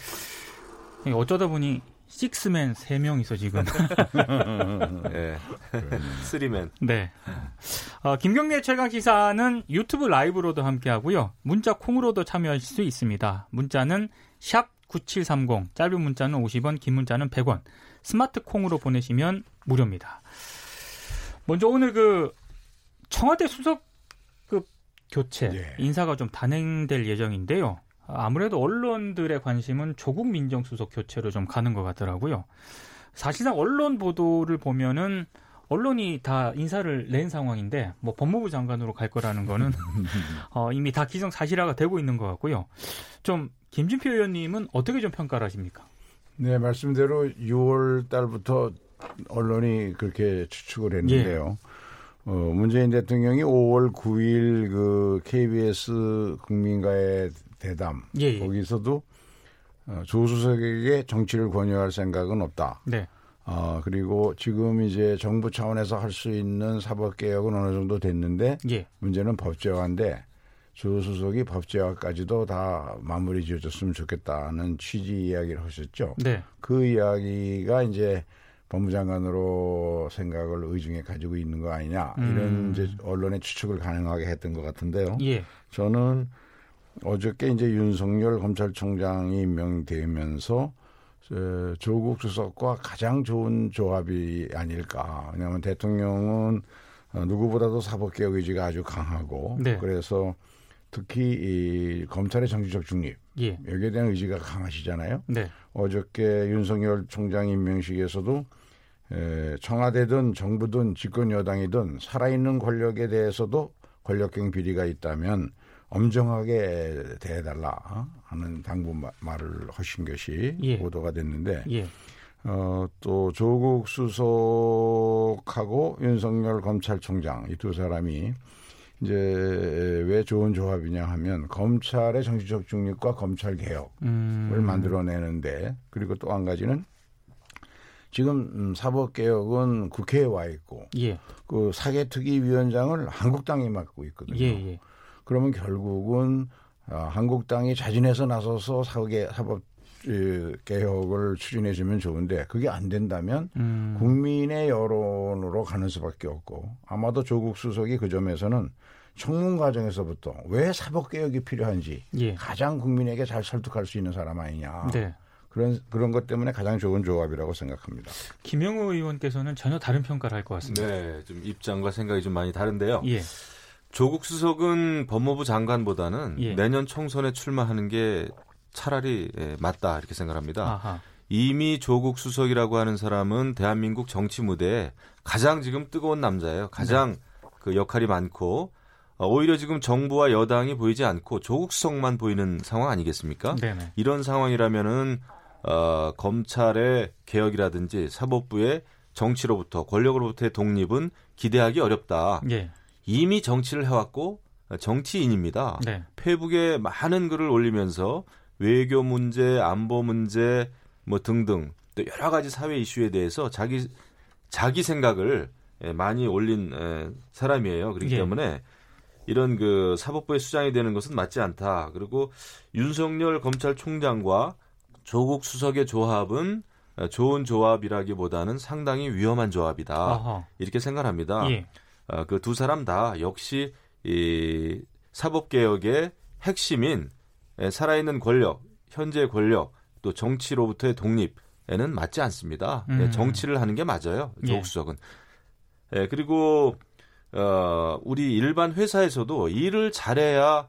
Speaker 2: 어쩌다 보니 식스맨 3명이서 지금.
Speaker 9: 네. <laughs> 쓰리맨.
Speaker 2: 네. 어, 김경래 최강 시사는 유튜브 라이브로도 함께 하고요. 문자 콩으로도 참여하실 수 있습니다. 문자는 샵 9730, 짧은 문자는 50원, 긴 문자는 100원. 스마트 콩으로 보내시면 무료입니다. 먼저 오늘 그 청와대 수석 그 교체 예. 인사가 좀 단행될 예정인데요. 아무래도 언론들의 관심은 조국 민정수석 교체로 좀 가는 것 같더라고요. 사실상 언론 보도를 보면은 언론이 다 인사를 낸 상황인데 뭐 법무부 장관으로 갈 거라는 거는 <laughs> 어, 이미 다 기정사실화가 되고 있는 것 같고요. 좀 김진표 의원님은 어떻게 좀 평가를 하십니까?
Speaker 8: 네, 말씀대로 6월 달부터 언론이 그렇게 추측을 했는데요. 예. 어, 문재인 대통령이 5월 9일 그 KBS 국민과의 대담 예, 예. 거기서도 어, 조수석에게 정치를 권유할 생각은 없다. 네. 어, 그리고 지금 이제 정부 차원에서 할 수 있는 사법 개혁은 어느 정도 됐는데 예. 문제는 법제화인데 조수석이 법제화까지도 다 마무리 지어줬으면 좋겠다는 취지 이야기를 하셨죠. 네. 그 이야기가 이제 법무장관으로 생각을 의중에 가지고 있는 거 아니냐 이런 음. 이제 언론의 추측을 가능하게 했던 것 같은데요. 예. 저는 어저께 이제 윤석열 검찰총장이 임명되면서 조국 수석과 가장 좋은 조합이 아닐까. 왜냐하면 대통령은 어, 누구보다도 사법개혁 의지가 아주 강하고 네. 그래서 특히 이 검찰의 정치적 중립 예. 여기에 대한 의지가 강하시잖아요. 네. 어저께 윤석열 총장 임명식에서도 에, 청와대든 정부든 집권 여당이든 살아있는 권력에 대해서도 권력형 비리가 있다면 엄정하게 대해달라 하는 당부 말을 하신 것이 예. 보도가 됐는데 예. 어, 또 조국 수석하고 윤석열 검찰총장 이 두 사람이 이제 왜 좋은 조합이냐 하면 검찰의 정치적 중립과 검찰 개혁을 음. 만들어내는데 그리고 또 한 가지는 지금 음, 사법 개혁은 국회에 와 있고 예. 그 사개특위 위원장을 한국당이 맡고 있거든요. 예, 예. 그러면 결국은 어, 한국당이 자진해서 나서서 사개 사법 개혁을 추진해 주면 좋은데 그게 안 된다면 음. 국민의 여론으로 가는 수밖에 없고 아마도 조국 수석이 그 점에서는 청문 과정에서부터 왜 사법 개혁이 필요한지 예. 가장 국민에게 잘 설득할 수 있는 사람 아니냐. 네. 그런 그런 것 때문에 가장 좋은 조합이라고 생각합니다.
Speaker 2: 김영우 의원께서는 전혀 다른 평가를 할 것 같습니다.
Speaker 9: 네, 좀 입장과 생각이 좀 많이 다른데요. 예. 조국 수석은 법무부 장관보다는 예. 내년 총선에 출마하는 게 차라리 예, 맞다 이렇게 생각합니다. 아하. 이미 조국 수석이라고 하는 사람은 대한민국 정치 무대에 가장 지금 뜨거운 남자예요. 가장 네. 그 역할이 많고 어, 오히려 지금 정부와 여당이 보이지 않고 조국 수석만 보이는 상황 아니겠습니까? 네네. 이런 상황이라면은 어, 검찰의 개혁이라든지 사법부의 정치로부터 권력으로부터의 독립은 기대하기 어렵다. 예. 이미 정치를 해왔고 정치인입니다. 네. 페북에 많은 글을 올리면서 외교 문제, 안보 문제 뭐 등등 또 여러 가지 사회 이슈에 대해서 자기 자기 생각을 예, 많이 올린 사람이에요. 그렇기 예. 때문에 이런 그 사법부의 수장이 되는 것은 맞지 않다. 그리고 윤석열 검찰총장과 조국 수석의 조합은 좋은 조합이라기보다는 상당히 위험한 조합이다. 아하. 이렇게 생각합니다. 예. 어, 그두 사람 다 역시 이 사법 개혁의 핵심인 살아있는 권력, 현재 권력, 또 정치로부터의 독립에는 맞지 않습니다. 예, 음. 정치를 하는 게 맞아요. 조국 예. 수석은. 예, 그리고 어, 우리 일반 회사에서도 일을 잘해야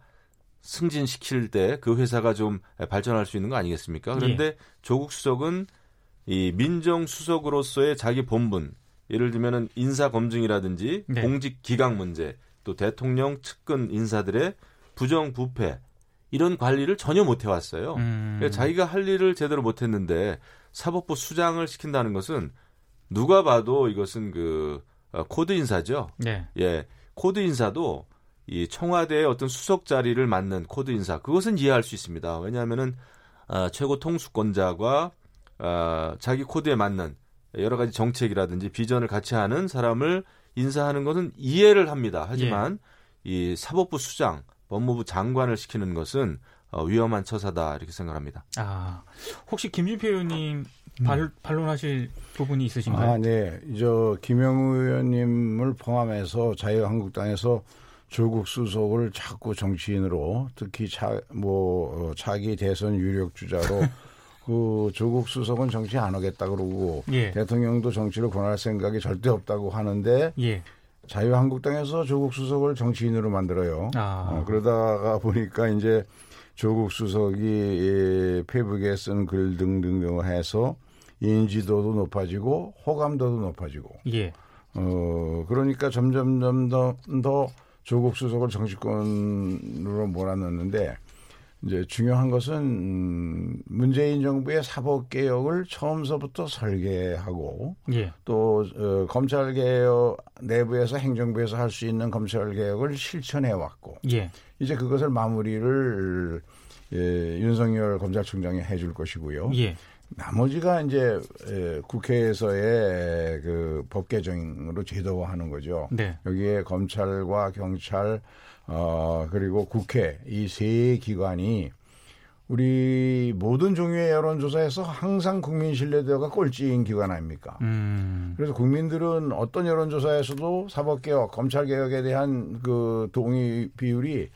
Speaker 9: 승진시킬 때 그 회사가 좀 발전할 수 있는 거 아니겠습니까? 그런데 예. 조국 수석은 이 민정수석으로서의 자기 본분, 예를 들면은 인사 검증이라든지 네. 공직 기강 문제, 또 대통령 측근 인사들의 부정 부패 이런 관리를 전혀 못 해왔어요. 음. 그러니까 자기가 할 일을 제대로 못 했는데 사법부 수장을 시킨다는 것은 누가 봐도 이것은 그 어, 코드 인사죠. 네. 예, 코드 인사도 이 청와대의 어떤 수석 자리를 맡는 코드 인사 그것은 이해할 수 있습니다. 왜냐하면은 아, 최고 통수권자가 아, 자기 코드에 맞는 여러 가지 정책이라든지 비전을 같이 하는 사람을 인사하는 것은 이해를 합니다. 하지만 예. 이 사법부 수장, 법무부 장관을 시키는 것은 어, 위험한 처사다 이렇게 생각합니다.
Speaker 2: 아 혹시 김준표 의원님 발, 음. 반론하실 부분이 있으신가요?
Speaker 8: 아, 네. 저 김영우 의원님을 포함해서 자유한국당에서 조국 수석을 자꾸 정치인으로 특히 차, 뭐 어, 차기 대선 유력 주자로 <laughs> 그 조국 수석은 정치 안 하겠다 그러고 예. 대통령도 정치를 권할 생각이 절대 없다고 하는데 예. 자유한국당에서 조국 수석을 정치인으로 만들어요. 아. 어, 그러다가 보니까 이제 조국 수석이 페북에 쓴 글 등등을 해서 인지도도 높아지고 호감도도 높아지고. 예. 어 그러니까 점점점 더, 더 조국 수석을 정치권으로 몰아넣는데 이제 중요한 것은 음, 문재인 정부의 사법 개혁을 처음서부터 설계하고 예. 또 어, 검찰 개혁 내부에서 행정부에서 할 수 있는 검찰 개혁을 실천해 왔고 예. 이제 그것을 마무리를 예, 윤석열 검찰총장이 해줄 것이고요. 예. 나머지가 이제 국회에서의 그 법 개정으로 제도화하는 거죠. 네. 여기에 검찰과 경찰 어 그리고 국회 이 세 기관이 우리 모든 종류의 여론조사에서 항상 국민 신뢰도가 꼴찌인 기관 아닙니까? 음. 그래서 국민들은 어떤 여론조사에서도 사법개혁, 검찰개혁에 대한 그 동의 비율이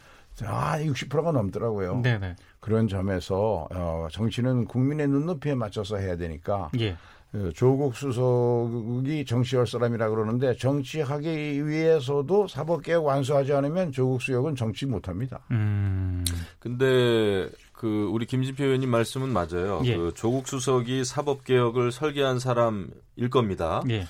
Speaker 8: 아, 60%가 넘더라고요. 네네. 그런 점에서 어, 정치는 국민의 눈높이에 맞춰서 해야 되니까 예. 어, 조국 수석이 정치할 사람이라 그러는데 정치하기 위해서도 사법개혁 완수하지 않으면 조국 수석은 정치 못합니다. 음.
Speaker 9: 근데 그 우리 김진표 의원님 말씀은 맞아요. 예. 그 조국 수석이 사법개혁을 설계한 사람일 겁니다. 예.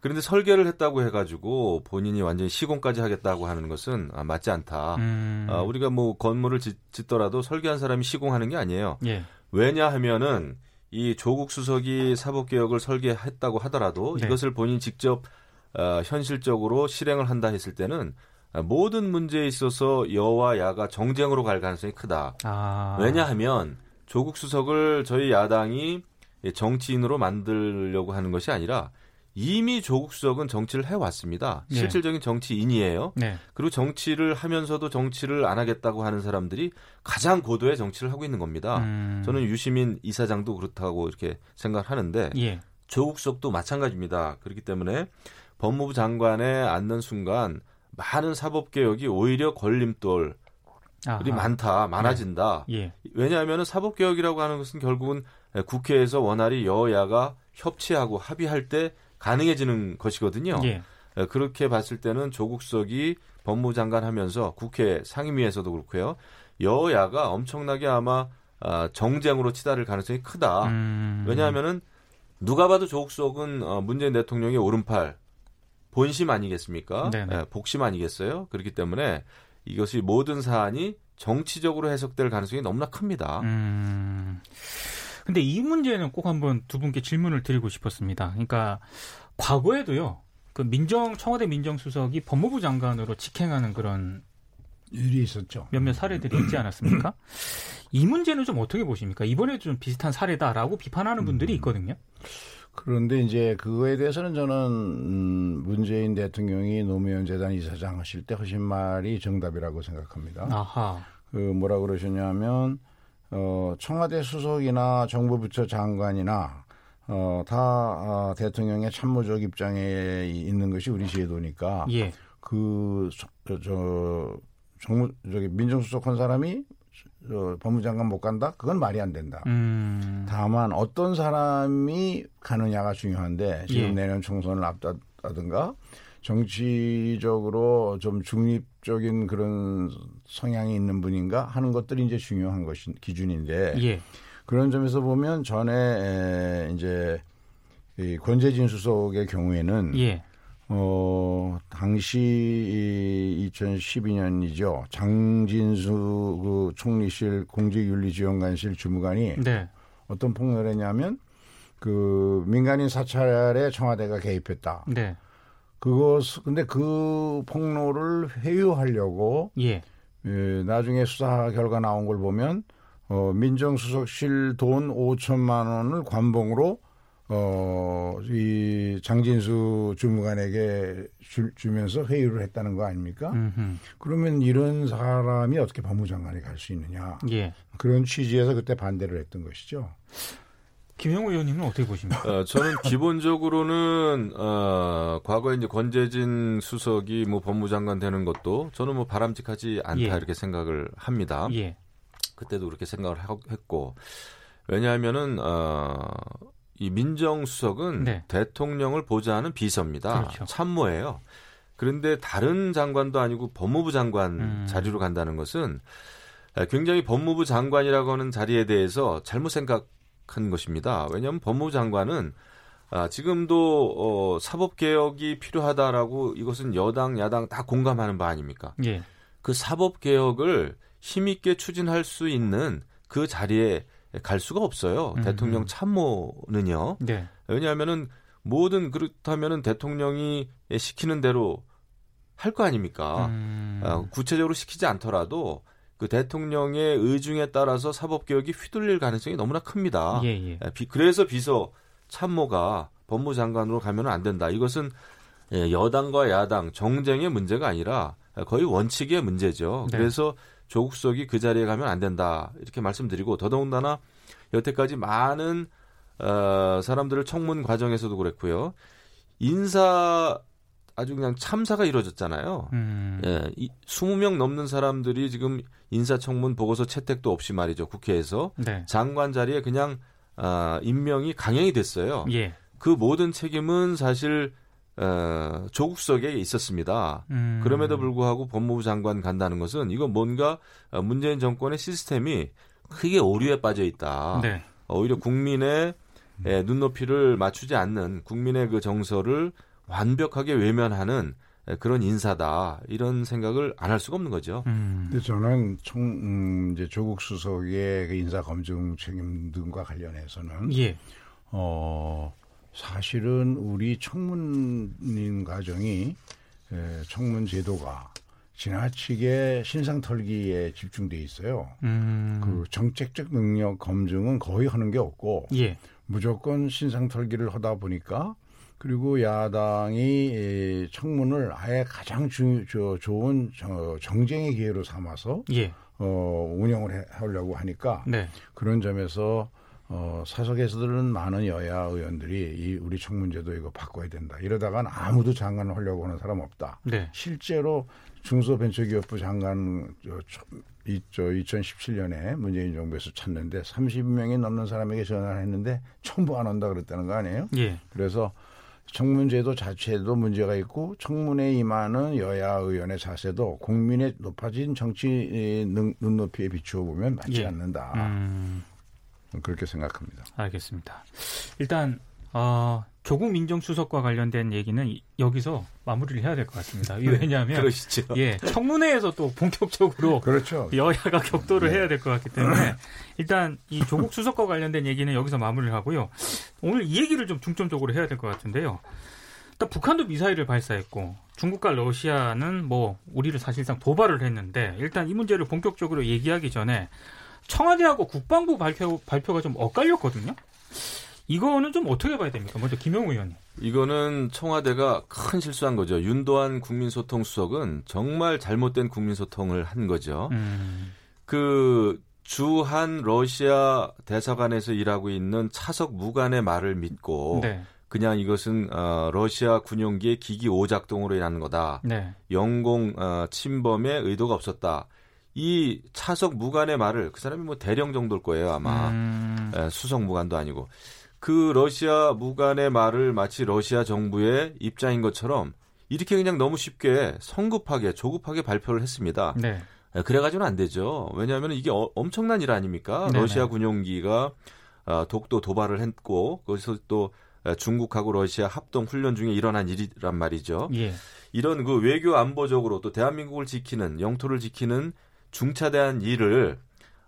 Speaker 9: 그런데 설계를 했다고 해가지고 본인이 완전히 시공까지 하겠다고 하는 것은 아, 맞지 않다. 음. 아, 우리가 뭐 건물을 짓, 더라도 설계한 사람이 시공하는 게 아니에요. 예. 왜냐하면은 이 조국 수석이 사법개혁을 설계했다고 하더라도 네. 이것을 본인 직접 어, 현실적으로 실행을 한다 했을 때는 모든 문제에 있어서 여와 야가 정쟁으로 갈 가능성이 크다. 아. 왜냐하면 조국 수석을 저희 야당이 정치인으로 만들려고 하는 것이 아니라 이미 조국 수석은 정치를 해왔습니다. 네. 실질적인 정치인이에요. 네. 그리고 정치를 하면서도 정치를 안 하겠다고 하는 사람들이 가장 고도의 정치를 하고 있는 겁니다. 음. 저는 유시민 이사장도 그렇다고 이렇게 생각하는데 예. 조국 수석도 마찬가지입니다. 그렇기 때문에 법무부 장관에 앉는 순간 많은 사법 개혁이 오히려 걸림돌 이 많다, 많아진다. 예. 예. 왜냐하면 사법 개혁이라고 하는 것은 결국은 국회에서 원활히 여야가 협치하고 합의할 때 가능해지는 것이거든요. 예. 그렇게 봤을 때는 조국 수석이 법무장관 하면서 국회 상임위에서도 그렇고요. 여야가 엄청나게 아마 아, 정쟁으로 치달을 가능성이 크다. 음. 왜냐하면은 누가 봐도 조국 수석은 어, 문재인 대통령의 오른팔 본심 아니겠습니까? 네, 복심 아니겠어요? 그렇기 때문에 이것이 모든 사안이 정치적으로 해석될 가능성이 너무나 큽니다. 음.
Speaker 2: 근데 이 문제는 꼭 한번 두 분께 질문을 드리고 싶었습니다. 그러니까 과거에도요. 그 민정 청와대 민정수석이 법무부 장관으로 직행하는 그런
Speaker 8: 일이 있었죠.
Speaker 2: 몇몇 사례들이 있지 않았습니까? 이 문제는 좀 어떻게 보십니까? 이번에도 좀 비슷한 사례다라고 비판하는 분들이 음. 있거든요.
Speaker 8: 그런데 이제 그거에 대해서는 저는 음, 문재인 대통령이 노무현 재단 이사장 하실 때 하신 말이 정답이라고 생각합니다. 아하. 그 뭐라 그러셨냐면 어, 청와대 수석이나 정부 부처 장관이나 어, 다 어, 대통령의 참모적 입장에 있는 것이 우리 제도니까 예. 그 저, 저 정무 저기 민정수석 한 사람이 저, 법무장관 못 간다? 그건 말이 안 된다. 음. 다만 어떤 사람이 가느냐가 중요한데 지금 예. 내년 총선을 앞두다든가 정치적으로 좀 중립적인 그런 성향이 있는 분인가 하는 것들이 이제 중요한 것이 기준인데 예. 그런 점에서 보면 전에 에, 이제 이 권재진 수석의 경우에는 예. 어, 당시 2012년이죠. 장진수 그 총리실 공직윤리지원관실 주무관이 네. 어떤 폭로를 했냐면 그 민간인 사찰에 청와대가 개입했다. 네. 그것 근데 그 폭로를 회유하려고 예. 예, 나중에 수사 결과 나온 걸 보면 어, 민정수석실 돈 5천만 원을 관봉으로 어, 이 장진수 주무관에게 주, 주면서 회유를 했다는 거 아닙니까? 음흠. 그러면 이런 사람이 어떻게 법무장관에 갈 수 있느냐. 예. 그런 취지에서 그때 반대를 했던 것이죠.
Speaker 2: 김영우 의원님은 어떻게 보십니까?
Speaker 9: 어, 저는 기본적으로는 어, 과거에 이제 권재진 수석이 뭐 법무장관 되는 것도 저는 뭐 바람직하지 않다 예. 이렇게 생각을 합니다. 예. 그때도 그렇게 생각을 했고 왜냐하면은 어, 이 민정수석은 네. 대통령을 보좌하는 비서입니다. 그렇죠. 참모예요. 그런데 다른 장관도 아니고 법무부 장관 음. 자리로 간다는 것은 굉장히 법무부 장관이라고 하는 자리에 대해서 잘못 생각 한 것입니다. 왜냐하면 법무부 장관은 아, 지금도 어, 사법 개혁이 필요하다라고 이것은 여당 야당 다 공감하는 바 아닙니까? 예. 그 사법 개혁을 힘 있게 추진할 수 있는 그 자리에 갈 수가 없어요. 음. 대통령 참모는요. 네. 왜냐하면은 모든 그렇다면은 대통령이 시키는 대로 할 거 아닙니까? 음. 아, 구체적으로 시키지 않더라도 그 대통령의 의중에 따라서 사법 개혁이 휘둘릴 가능성이 너무나 큽니다. 예, 예. 비, 그래서 비서 참모가 법무장관으로 가면 안 된다. 이것은 예, 여당과 야당 정쟁의 문제가 아니라 거의 원칙의 문제죠. 네. 그래서 조국 수석이 그 자리에 가면 안 된다 이렇게 말씀드리고 더더군다나 여태까지 많은 어, 사람들을 청문 과정에서도 그랬고요 인사 아주 그냥 참사가 이루어졌잖아요. 음. 예, 이, 20명 넘는 사람들이 지금 인사청문 보고서 채택도 없이 말이죠 국회에서 네. 장관 자리에 그냥 어, 임명이 강행이 됐어요. 예. 그 모든 책임은 사실 어, 조국석에 있었습니다. 음. 그럼에도 불구하고 법무부 장관 간다는 것은 이건 뭔가 문재인 정권의 시스템이 크게 오류에 빠져 있다. 네. 오히려 국민의 예, 눈높이를 맞추지 않는 국민의 그 정서를 완벽하게 외면하는 그런 인사다 이런 생각을 안 할 수가 없는 거죠.
Speaker 8: 음. 근데 저는 총 음, 이제 조국 수석의 그 인사 검증 책임 등과 관련해서는 예. 어 사실은 우리 청문인 과정이 에, 청문 제도가 지나치게 신상 털기에 집중돼 있어요. 음. 그 정책적 능력 검증은 거의 하는 게 없고 예. 무조건 신상 털기를 하다 보니까 그리고 야당이 청문을 아예 가장 주, 저, 좋은 저, 정쟁의 기회로 삼아서 예. 어, 운영을 해, 하려고 하니까 네. 그런 점에서 어, 사석에서들은 많은 여야 의원들이 이 우리 청문제도 이거 바꿔야 된다. 이러다가는 아무도 장관을 하려고 하는 사람 없다. 네. 실제로 중소벤처기업부 장관 저 2017년에 문재인 정부에서 찾는데 30명이 넘는 사람에게 전화를 했는데 전부 안 온다 그랬다는 거 아니에요? 예. 그래서 청문제도 자체도 문제가 있고 청문회 임하는 여야 의원의 자세도 국민의 높아진 정치 눈높이에 비추어 보면 맞지 예. 않는다. 음. 그렇게 생각합니다.
Speaker 2: 알겠습니다. 일단 어, 조국 민정수석과 관련된 얘기는 여기서 마무리를 해야 될 것 같습니다. 네, 왜냐하면
Speaker 9: 그러시죠.
Speaker 2: 예, 청문회에서 또 본격적으로 그렇죠. 여야가 격돌을 네. 해야 될 것 같기 때문에 일단 이 조국 수석과 관련된 얘기는 여기서 마무리를 하고요. 오늘 이 얘기를 좀 중점적으로 해야 될 것 같은데요. 일단 북한도 미사일을 발사했고 중국과 러시아는 뭐 우리를 사실상 도발을 했는데 일단 이 문제를 본격적으로 얘기하기 전에 청와대하고 국방부 발표, 발표가 좀 엇갈렸거든요. 이거는 좀 어떻게 봐야 됩니까? 먼저 김영우 의원님.
Speaker 9: 이거는 청와대가 큰 실수한 거죠. 윤도한 국민소통 수석은 정말 잘못된 국민소통을 한 거죠. 음. 그 주한 러시아 대사관에서 일하고 있는 차석 무관의 말을 믿고 네. 그냥 이것은 어, 러시아 군용기의 기기 오작동으로 인한 거다. 네. 영공 어, 침범의 의도가 없었다. 이 차석 무관의 말을 그 사람이 뭐 대령 정도일 거예요 아마 음. 에, 예, 수석 무관도 아니고 그 러시아 무관의 말을 마치 러시아 정부의 입장인 것처럼 이렇게 그냥 너무 쉽게 성급하게 조급하게 발표를 했습니다. 네. 그래가지고는 안 되죠. 왜냐하면 이게 어, 엄청난 일 아닙니까? 네네. 러시아 군용기가 어, 독도 도발을 했고 거기서 또 중국하고 러시아 합동 훈련 중에 일어난 일이란 말이죠. 예. 이런 그 외교 안보적으로 또 대한민국을 지키는 영토를 지키는 중차대한 일을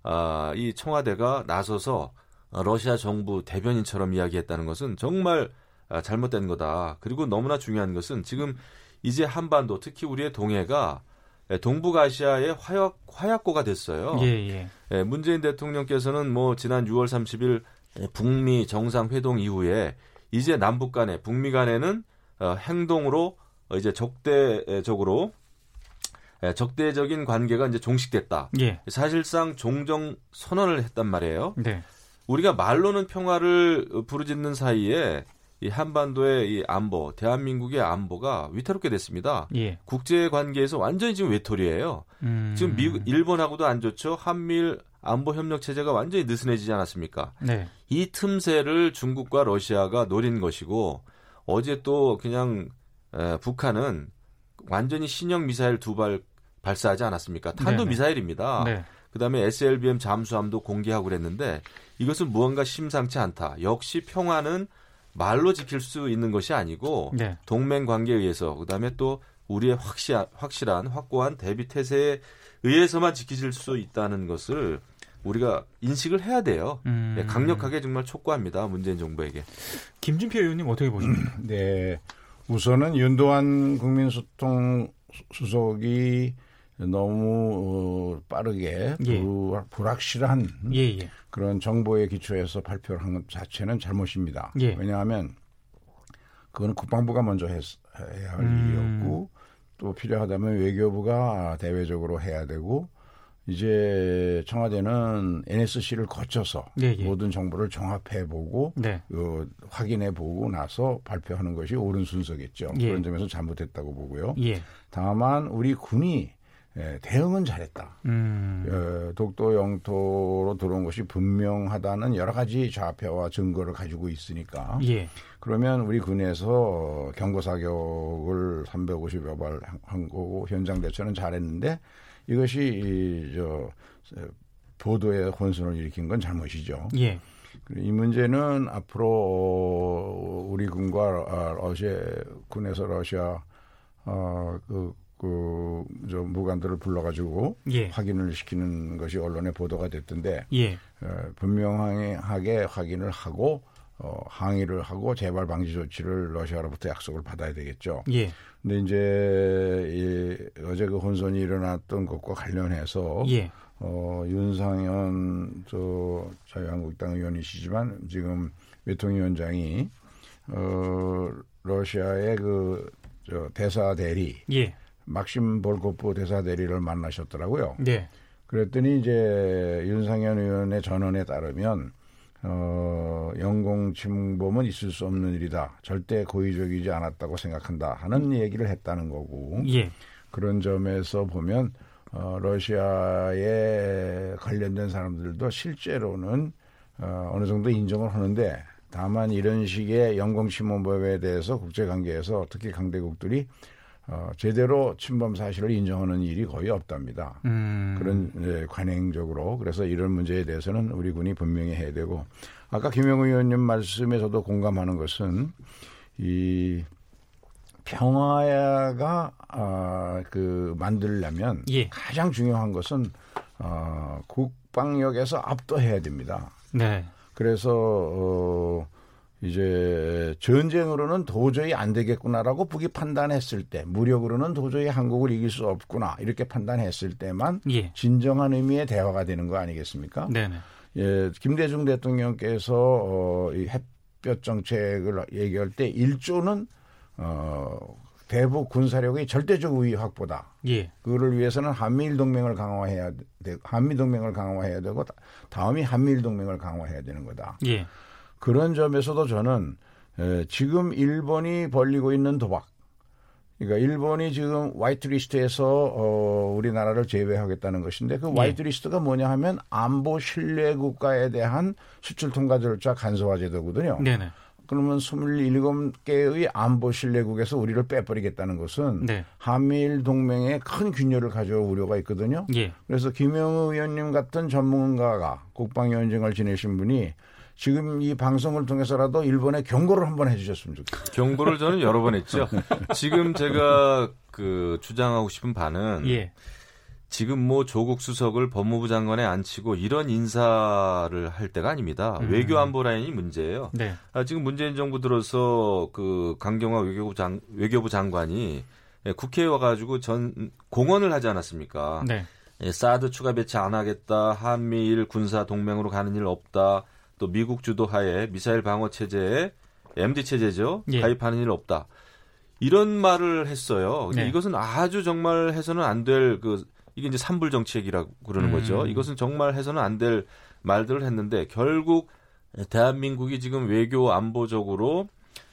Speaker 9: 아, 이 청와대가 나서서 러시아 정부 대변인처럼 이야기했다는 것은 정말 아, 잘못된 거다. 그리고 너무나 중요한 것은 지금 이제 한반도 특히 우리의 동해가 동북아시아의 화약 화약고가 됐어요. 예, 예. 예, 문재인 대통령께서는 뭐 지난 6월 30일 북미 정상 회동 이후에 이제 남북 간에 북미 간에는 어, 행동으로 이제 적대적으로 적대적인 관계가 이제 종식됐다. 예. 사실상 종정 선언을 했단 말이에요. 네. 우리가 말로는 평화를 부르짖는 사이에 이 한반도의 이 안보, 대한민국의 안보가 위태롭게 됐습니다. 예. 국제 관계에서 완전히 지금 외톨이에요. 음. 지금 미국, 일본하고도 안 좋죠. 한미일 안보 협력 체제가 완전히 느슨해지지 않았습니까? 네. 이 틈새를 중국과 러시아가 노린 것이고 어제 또 그냥 에, 북한은 완전히 신형 미사일 두 발 발사하지 않았습니까? 탄도 네네. 미사일입니다. 네. 그다음에 SLBM 잠수함도 공개하고 그랬는데 이것은 무언가 심상치 않다. 역시 평화는 말로 지킬 수 있는 것이 아니고 네. 동맹 관계에 의해서 그다음에 또 우리의 확실한, 확실한 확고한 대비 태세에 의해서만 지키실 수 있다는 것을 우리가 인식을 해야 돼요. 음. 네, 강력하게 정말 촉구합니다. 문재인 정부에게.
Speaker 2: 김진표 의원님 어떻게 보십니까? <clears throat>
Speaker 8: 네. 우선은 윤도한 국민소통 수석이 너무 어, 빠르게 예. 불확실한 예, 예. 그런 정보에 기초해서 발표를 한 것 자체는 잘못입니다. 예. 왜냐하면 그거는 국방부가 먼저 했, 해야 할 음. 일이었고 또 필요하다면 외교부가 대외적으로 해야 되고 이제 청와대는 NSC를 거쳐서 예, 예. 모든 정보를 종합해보고 네. 어, 확인해보고 나서 발표하는 것이 옳은 순서겠죠. 예. 그런 점에서 잘못했다고 보고요. 예. 다만 우리 군이 예, 대응은 잘했다. 음. 어, 독도 영토로 들어온 것이 분명하다는 여러 가지 좌표와 증거를 가지고 있으니까. 예. 그러면 우리 군에서 경고 사격을 350여 발 한 거고 현장 대처는 잘했는데 이것이 저 보도에 혼선을 일으킨 건 잘못이죠. 예. 이 문제는 앞으로 우리 군과 아, 러시아 군에서 러시아 어 그 그, 저, 무관들을 불러가지고 예. 확인을 시키는 것이 언론에 보도가 됐던데, 예. 어, 분명하게 확인을 하고, 어, 항의를 하고 재발 방지 조치를 러시아로부터 약속을 받아야 되겠죠. 예. 근데 이제 이, 어제 그 혼선이 일어났던 것과 관련해서 예. 어, 윤상현 저 자유한국당 의원이시지만 지금 외통위원장이 어, 러시아의 그 저 대사 대리 예. 막심 볼코프 대사 대리를 만나셨더라고요. 네. 그랬더니 이제 윤상현 의원의 전언에 따르면 어, 영공 침범은 있을 수 없는 일이다. 절대 고의적이지 않았다고 생각한다. 하는 얘기를 했다는 거고. 예. 그런 점에서 보면 어, 러시아에 관련된 사람들도 실제로는 어, 어느 정도 인정을 하는데 다만 이런 식의 영공 침범법에 대해서 국제 관계에서 특히 강대국들이 어, 제대로 침범 사실을 인정하는 일이 거의 없답니다. 음. 그런 예, 관행적으로 그래서 이런 문제에 대해서는 우리 군이 분명히 해야 되고 아까 김영우 의원님 말씀에서도 공감하는 것은 이 평화가 아, 그 만들려면 예. 가장 중요한 것은 어, 국방력에서 압도해야 됩니다. 네. 그래서 어, 이제 전쟁으로는 도저히 안 되겠구나라고 북이 판단했을 때 무력으로는 도저히 한국을 이길 수 없구나 이렇게 판단했을 때만 예. 진정한 의미의 대화가 되는 거 아니겠습니까? 네네. 예, 김대중 대통령께서 어, 이 햇볕 정책을 얘기할 때 1조는 어, 대북 군사력의 절대적 우위 확보다. 예. 그거를 위해서는 한미일 동맹을 강화해야 돼, 한미 동맹을 강화해야 되고 다음이 한미일 동맹을 강화해야 되는 거다. 예. 그런 점에서도 저는 에, 지금 일본이 벌리고 있는 도박, 그러니까 일본이 지금 화이트리스트에서 어, 우리나라를 제외하겠다는 것인데 그 예. 화이트리스트가 뭐냐 하면 안보 신뢰 국가에 대한 수출 통과 절차 간소화 제도거든요. 네네. 그러면 27개의 안보 신뢰국에서 우리를 빼버리겠다는 것은 네. 한미일 동맹에 큰 균열을 가져올 우려가 있거든요. 예. 그래서 김영우 의원님 같은 전문가가 국방위원장을 지내신 분이 지금 이 방송을 통해서라도 일본에 경고를 한번 해주셨으면 좋겠어요.
Speaker 9: 경고를 저는 여러 번 했죠. <laughs> 지금 제가 그 주장하고 싶은 바는 예. 지금 뭐 조국 수석을 법무부 장관에 앉히고 이런 인사를 할 때가 아닙니다. 음. 외교 안보 라인이 문제예요. 네. 아, 지금 문재인 정부 들어서 그 강경화 외교부 장 외교부 장관이 국회에 와가지고 전 공언을 하지 않았습니까? 네. 예, 사드 추가 배치 안 하겠다. 한미일 군사 동맹으로 가는 일 없다. 또 미국 주도하에 미사일 방어 체제에 MD 체제죠. 예. 가입하는 일 없다. 이런 말을 했어요. 네. 이것은 아주 정말 해서는 안 될 그 이게 이제 산불 정책이라고 그러는 음. 거죠. 이것은 정말 해서는 안 될 말들을 했는데 결국 대한민국이 지금 외교 안보적으로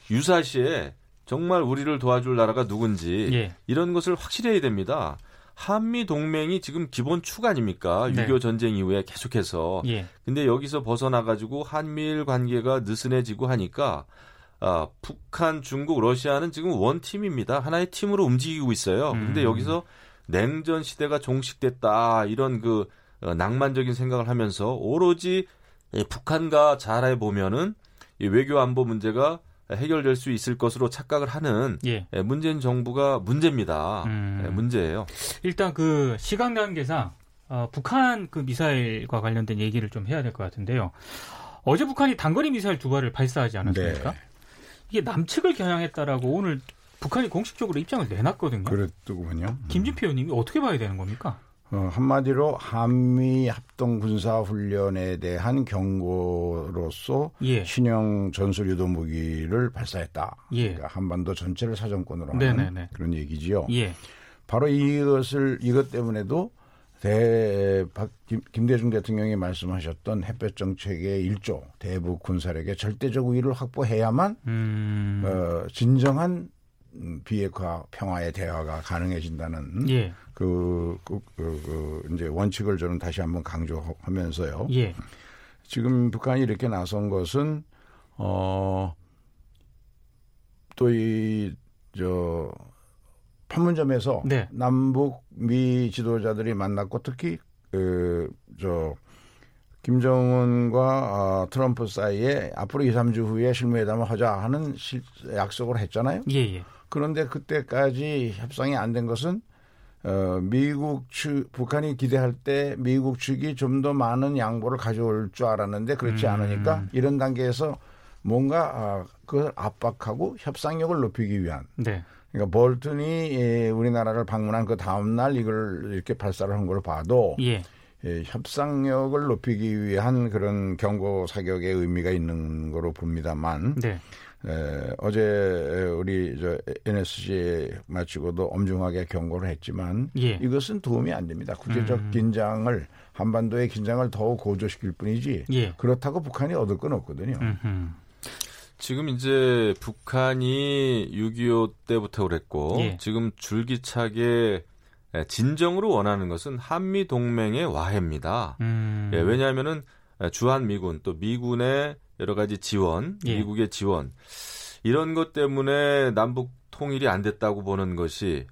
Speaker 9: 유사시에 정말 우리를 도와줄 나라가 누군지 예. 이런 것을 확실해야 됩니다. 한미 동맹이 지금 기본 축 아닙니까? 네. 6.25 전쟁 이후에 계속해서. 예. 근데 여기서 벗어나 가지고 한미일 관계가 느슨해지고 하니까 아, 북한, 중국, 러시아는 지금 원 팀입니다. 하나의 팀으로 움직이고 있어요. 음. 근데 여기서 냉전 시대가 종식됐다 이런 그 어, 낭만적인 생각을 하면서 오로지 북한과 잘해 보면은 이 외교 안보 문제가 해결될 수 있을 것으로 착각을 하는 예. 예. 문재인 정부가 문제입니다. 음. 예, 문제예요.
Speaker 2: 일단 그 시간 관계상 어, 북한 그 미사일과 관련된 얘기를 좀 해야 될 것 같은데요. 어제 북한이 단거리 미사일 두 발을 발사하지 않았습니까? 네. 이게 남측을 겨냥했다라고 오늘 북한이 공식적으로 입장을 내놨거든요.
Speaker 8: 그랬더군요.
Speaker 2: 김진표 의원님이 어떻게 봐야 되는 겁니까?
Speaker 8: 어, 한마디로 한미 합동 군사 훈련에 대한 경고로서 예. 신형 전술 유도 무기를 발사했다. 예. 그러니까 한반도 전체를 사정권으로 하는 네네네. 그런 얘기지요. 예. 바로 이것을 이것 때문에도 대 박, 김, 김대중 대통령이 말씀하셨던 햇볕 정책의 일조 대북 군사력의 절대적 우위를 확보해야만 음. 어, 진정한 비핵화 평화의 대화가 가능해진다는 예. 그, 그, 그, 그, 이제 원칙을 저는 다시 한번 강조하면서요. 예. 지금 북한이 이렇게 나선 것은 어, 또 이, 저, 판문점에서 네. 남북 미 지도자들이 만났고 특히 그, 저, 김정은과 어, 트럼프 사이에 앞으로 2, 3주 후에 실무회담을 하자 하는 실, 약속을 했잖아요. 예, 예. 그런데 그때까지 협상이 안 된 것은 어, 미국 측, 북한이 기대할 때 미국 측이 좀 더 많은 양보를 가져올 줄 알았는데 그렇지 음. 않으니까 이런 단계에서 뭔가 아, 그걸 압박하고 협상력을 높이기 위한. 네. 그러니까 볼튼이 예, 우리나라를 방문한 그 다음 날 이걸 이렇게 발사를 한 걸 봐도 예. 예, 협상력을 높이기 위한 그런 경고 사격의 의미가 있는 거로 봅니다만 네. 에, 어제 우리 저 NSC 마치고도 엄중하게 경고를 했지만 예. 이것은 도움이 안 됩니다. 국제적 음. 긴장을 한반도의 긴장을 더욱 고조시킬 뿐이지 예. 그렇다고 북한이 얻을 건 없거든요. 음흠.
Speaker 9: 지금 이제 북한이 6.25 때부터 그랬고 예. 지금 줄기차게 진정으로 원하는 것은 한미 동맹의 와해입니다. 음. 예, 왜냐하면은 주한 미군 또 미군의 여러 가지 지원, 예. 미국의 지원 이런 것 때문에 남북 통일이 안 됐다고 보는 것이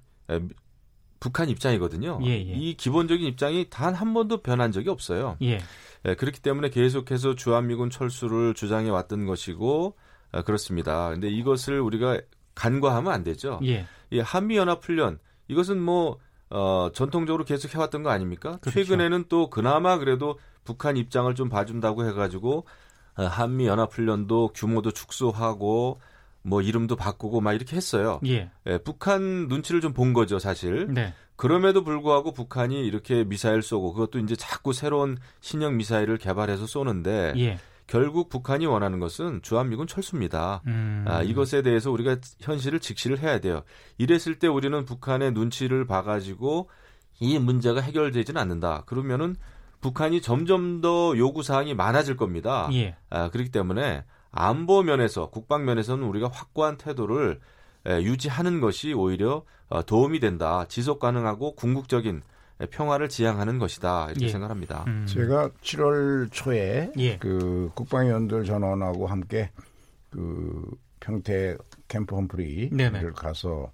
Speaker 9: 북한 입장이거든요. 예, 예. 이 기본적인 입장이 단 한 번도 변한 적이 없어요. 예. 예, 그렇기 때문에 계속해서 주한미군 철수를 주장해 왔던 것이고 아, 그렇습니다. 근데 이것을 우리가 간과하면 안 되죠. 예. 이 한미 연합 훈련 이것은 뭐 어, 전통적으로 계속 해왔던 거 아닙니까? 그렇죠. 최근에는 또 그나마 그래도 북한 입장을 좀 봐준다고 해가지고 어, 한미 연합훈련도 규모도 축소하고 뭐 이름도 바꾸고 막 이렇게 했어요. 예. 예 북한 눈치를 좀 본 거죠, 사실. 네. 그럼에도 불구하고 북한이 이렇게 미사일 쏘고 그것도 이제 자꾸 새로운 신형 미사일을 개발해서 쏘는데 예. 결국 북한이 원하는 것은 주한미군 철수입니다. 음. 아, 이것에 대해서 우리가 현실을 직시를 해야 돼요. 이랬을 때 우리는 북한의 눈치를 봐가지고 이 문제가 해결되지는 않는다. 그러면은 북한이 점점 더 요구 사항이 많아질 겁니다. 예. 아, 그렇기 때문에 안보 면에서 국방 면에서는 우리가 확고한 태도를 에, 유지하는 것이 오히려 어, 도움이 된다. 지속 가능하고 궁극적인 평화를 지향하는 것이다 이렇게 예. 생각합니다. 음.
Speaker 8: 제가 7월 초에 예. 그 국방위원들 전원하고 함께 그 평택 캠프 험프리를 가서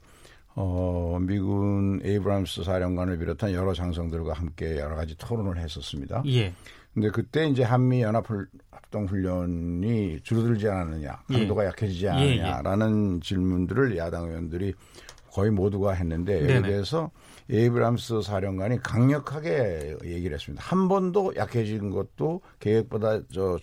Speaker 8: 어, 미군 에이브람스 사령관을 비롯한 여러 장성들과 함께 여러 가지 토론을 했었습니다. 예. 근데 그때 이제 한미 연합 합동 훈련이 줄어들지 않았느냐, 예. 강도가 예. 약해지지 않느냐라는 예, 예. 질문들을 야당 의원들이 거의 모두가 했는데 여기에 대해서 에이브람스 사령관이 강력하게 얘기를 했습니다. 한 번도 약해진 것도 계획보다 저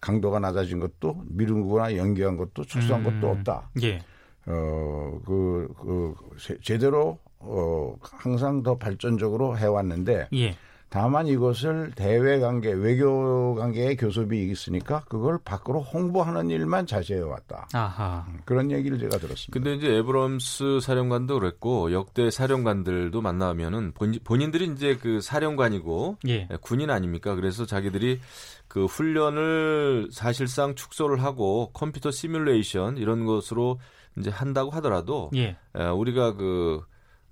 Speaker 8: 강도가 낮아진 것도 미루거나 연기한 것도 축소한 음. 것도 없다. 예. 어, 그, 그, 제대로, 어, 항상 더 발전적으로 해왔는데, 예. 다만 이것을 대외 관계, 외교 관계의 교섭이 있으니까 그걸 밖으로 홍보하는 일만 자제해 왔다. 아하. 음, 그런 얘기를 제가 들었습니다.
Speaker 9: 근데 이제 에브럼스 사령관도 그랬고 역대 사령관들도 만나면은 본인들이 이제 그 사령관이고 예. 군인 아닙니까? 그래서 자기들이 그 훈련을 사실상 축소를 하고 컴퓨터 시뮬레이션 이런 것으로 이제 한다고 하더라도 예. 우리가 그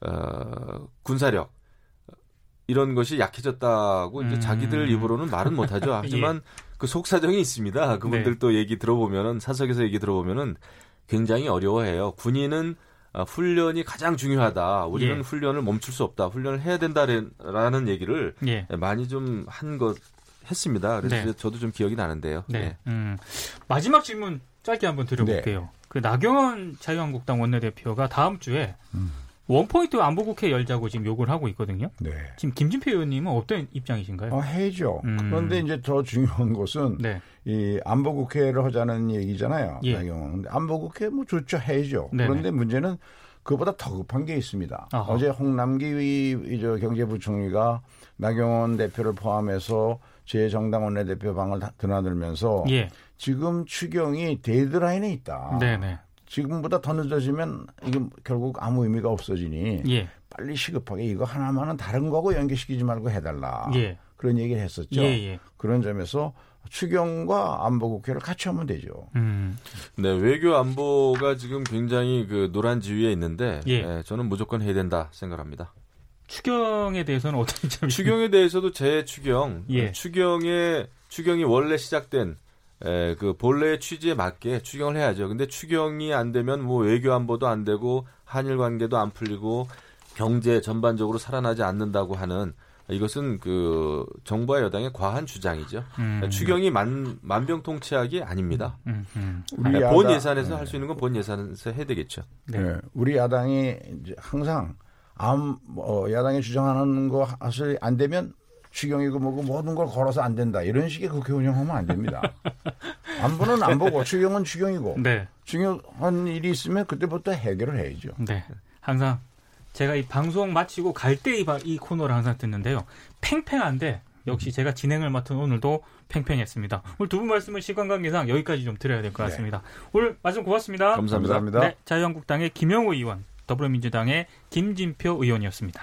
Speaker 9: 어, 군사력 이런 것이 약해졌다고 이제 음. 자기들 입으로는 말은 못하죠. 예. <laughs> 하지만 예. 그 속사정이 있습니다. 그분들 네. 또 얘기 들어보면은 사석에서 얘기 들어보면은 굉장히 어려워해요. 군인은 아, 훈련이 가장 중요하다. 우리는 예. 훈련을 멈출 수 없다. 훈련을 해야 된다라는 얘기를 예. 많이 좀 한 것 했습니다. 그래서 네. 저도 좀 기억이 나는데요. 네. 네. 음.
Speaker 2: 마지막 질문 짧게 한번 드려볼게요. 네. 그 나경원 자유한국당 원내대표가 다음 주에 음. 원포인트 안보국회 열자고 지금 요구를 하고 있거든요. 네. 지금 김진표 의원님은 어떤 입장이신가요?
Speaker 8: 어, 해죠. 음. 그런데 이제 더 중요한 것은 네. 이 안보국회를 하자는 얘기잖아요. 예. 나경원. 안보국회 뭐 좋죠. 해죠. 네네. 그런데 문제는 그보다 더 급한 게 있습니다. 아하. 어제 홍남기 저 경제부총리가 나경원 대표를 포함해서 제 정당 원내대표 방을 드나들면서 예. 지금 추경이 데드라인에 있다. 네네. 지금보다 더 늦어지면 이게 결국 아무 의미가 없어지니 예. 빨리 시급하게 이거 하나만은 다른 거하고 연계시키지 말고 해달라. 예. 그런 얘기를 했었죠. 예예. 예. 그런 점에서 추경과 안보국회를 같이 하면 되죠. 음.
Speaker 9: 네, 외교 안보가 지금 굉장히 그 노란 지위에 있는데 예. 네, 저는 무조건 해야 된다 생각합니다.
Speaker 2: 추경에 대해서는 어떤 <laughs> 점이?
Speaker 9: 추경에 대해서도 재 추경, 예. 추경에 추경이 원래 시작된 에, 그 본래의 취지에 맞게 추경을 해야죠. 근데 추경이 안 되면 뭐 외교 안보도 안 되고 한일 관계도 안 풀리고 경제 전반적으로 살아나지 않는다고 하는 이것은 그 정부와 여당의 과한 주장이죠. 음. 추경이 만, 만병통치약이 아닙니다. 음, 음. 음. 우리 본 야당, 예산에서 네. 할수 있는 건 본 예산에서 해야 되겠죠.
Speaker 8: 네. 네. 우리 야당이 이제 항상 암, 뭐, 야당이 주장하는 거 사실 안 되면 추경이고 뭐고 모든 걸 걸어서 안 된다. 이런 식의 국회 운영하면 안 됩니다. <laughs> 안보는 안 보고 추경은 추경이고 네. 중요한 일이 있으면 그때부터 해결을 해야죠. 네.
Speaker 2: 항상 제가 이 방송 마치고 갈 때 이 이 코너를 항상 듣는데요. 팽팽한데 역시 음. 제가 진행을 맡은 오늘도 팽팽했습니다. 오늘 두 분 말씀은 시간 관계상 여기까지 좀 드려야 될것 네. 같습니다. 네. 오늘 말씀 고맙습니다.
Speaker 8: 감사합니다.
Speaker 2: 네, 자유한국당의 김영우 의원, 더불어민주당의 김진표 의원이었습니다.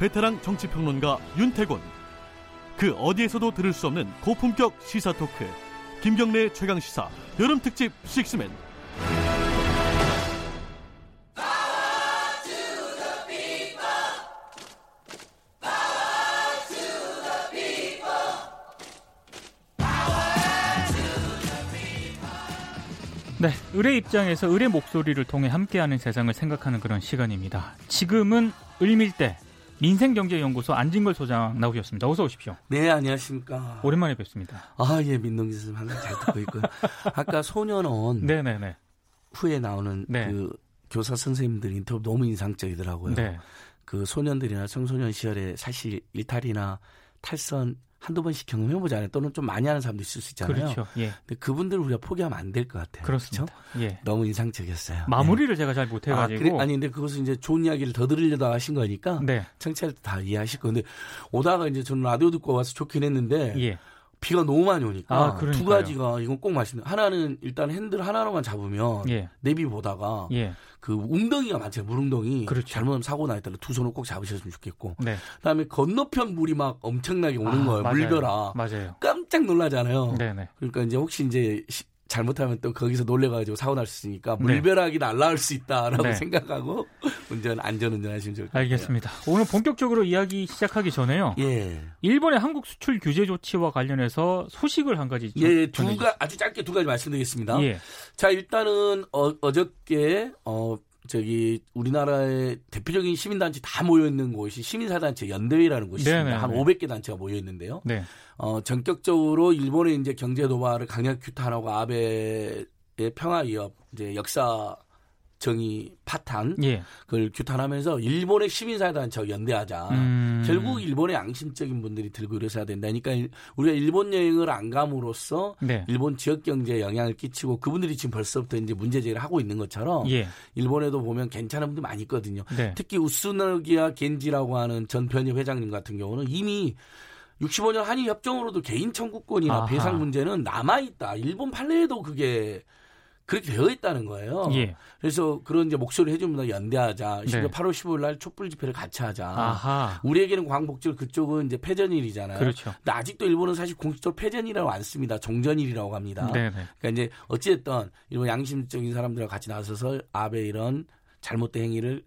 Speaker 1: 베테랑 정치평론가 윤태곤. 그 어디에서도 들을 수 없는 고품격 시사 토크. 김경래 최강 시사 여름 특집 식스맨.
Speaker 2: 네, 의뢰 입장에서 의뢰 목소리를 통해 함께하는 세상을 생각하는 그런 시간입니다. 지금은 을밀대 민생경제연구소 안진걸 소장 나오셨습니다. 어서 오십시오.
Speaker 10: 네, 안녕하십니까.
Speaker 2: 오랜만에 뵙습니다.
Speaker 10: 아, 예, 민동기 선생님 항상 잘 듣고 있고요. 아까 소년원 <laughs> 네네네. 후에 나오는 네. 그 교사 선생님들 인터뷰 너무 인상적이더라고요. 네. 그 소년들이나 청소년 시절에 사실 일탈이나 탈선 한두 번씩 경험해보잖아요. 또는 좀 많이 하는 사람도 있을 수 있잖아요.
Speaker 2: 그렇죠. 예.
Speaker 10: 근데 그분들을 우리가 포기하면 안 될 것 같아요.
Speaker 2: 그렇습니다.
Speaker 10: 그렇죠? 예. 너무 인상적이었어요.
Speaker 2: 마무리를 네. 제가 잘 못해가지고.
Speaker 10: 아, 그래? 아니, 근데 그것은 이제 좋은 이야기를 더 들으려다 하신 거니까. 네. 청취자들 다 이해하실 건데, 오다가 이제 저는 라디오 듣고 와서 좋긴 했는데. 예. 비가 너무 많이 오니까 아, 두 가지가 이건 꼭 말씀. 하나는 일단 핸들 하나로만 잡으면 예. 내비 보다가 예. 그 웅덩이가 많잖아요. 물웅덩이. 그렇죠. 잘못하면 사고 나 있다라 두 손을 꼭 잡으셨으면 좋겠고. 네. 그다음에 건너편 물이 막 엄청나게 오는 아, 거예요. 맞아요. 물벼라. 맞아요. 깜짝 놀라잖아요. 네네. 그러니까 이제 혹시 이제 잘못하면 또 거기서 놀래가지고 사고 날 수 있으니까 네. 물벼락이 날라올 수 있다라고 네. 생각하고 운전 안전 운전 하시면 좋을 것 같아요.
Speaker 2: 알겠습니다. 오늘 본격적으로 이야기 시작하기 전에요. 예. 일본의 한국 수출 규제 조치와 관련해서 소식을 한 가지
Speaker 10: 예, 두가 아주 짧게 두 가지 말씀드리겠습니다. 예. 자, 일단은 어, 어저께 어 저기 우리나라의 대표적인 시민단체 다 모여 있는 곳이 시민사단체 연대회라는 곳이 네네, 있습니다. 한 500개 단체가 모여 있는데요. 네. 어, 전격적으로 일본의 이제 경제 도발을 강력 규탄하고 아베의 평화 위협 이제 역사 정의 파탄 예. 그걸 규탄하면서 일본의 시민사회단체와 연대하자. 음. 결국 일본의 양심적인 분들이 들고 일어서야 된다. 그러니까 우리가 일본 여행을 안 감으로써 네. 일본 지역 경제에 영향을 끼치고 그분들이 지금 벌써부터 이제 문제 제기를 하고 있는 것처럼 예. 일본에도 보면 괜찮은 분들 많이 있거든요. 네. 특히 우스너기야 겐지라고 하는 전 편협 회장님 같은 경우는 이미 65년 한일 협정으로도 개인 청구권이나 아하. 배상 문제는 남아 있다. 일본 판례에도 그게 그렇게 되어 있다는 거예요. 예. 그래서 그런 이제 목소리를 해주면 연대하자. 심지어 네. 8월 15일 날 촛불 집회를 같이 하자. 아하. 우리에게는 광복절 그쪽은 이제 패전일이잖아요. 그렇죠. 근데 아직도 일본은 사실 공식적으로 패전이라고 안 씁니다. 종전일이라고 합니다. 네네. 그러니까 이제 어찌됐든 일본 양심적인 사람들과 같이 나서서 아베 이런 잘못된 행위를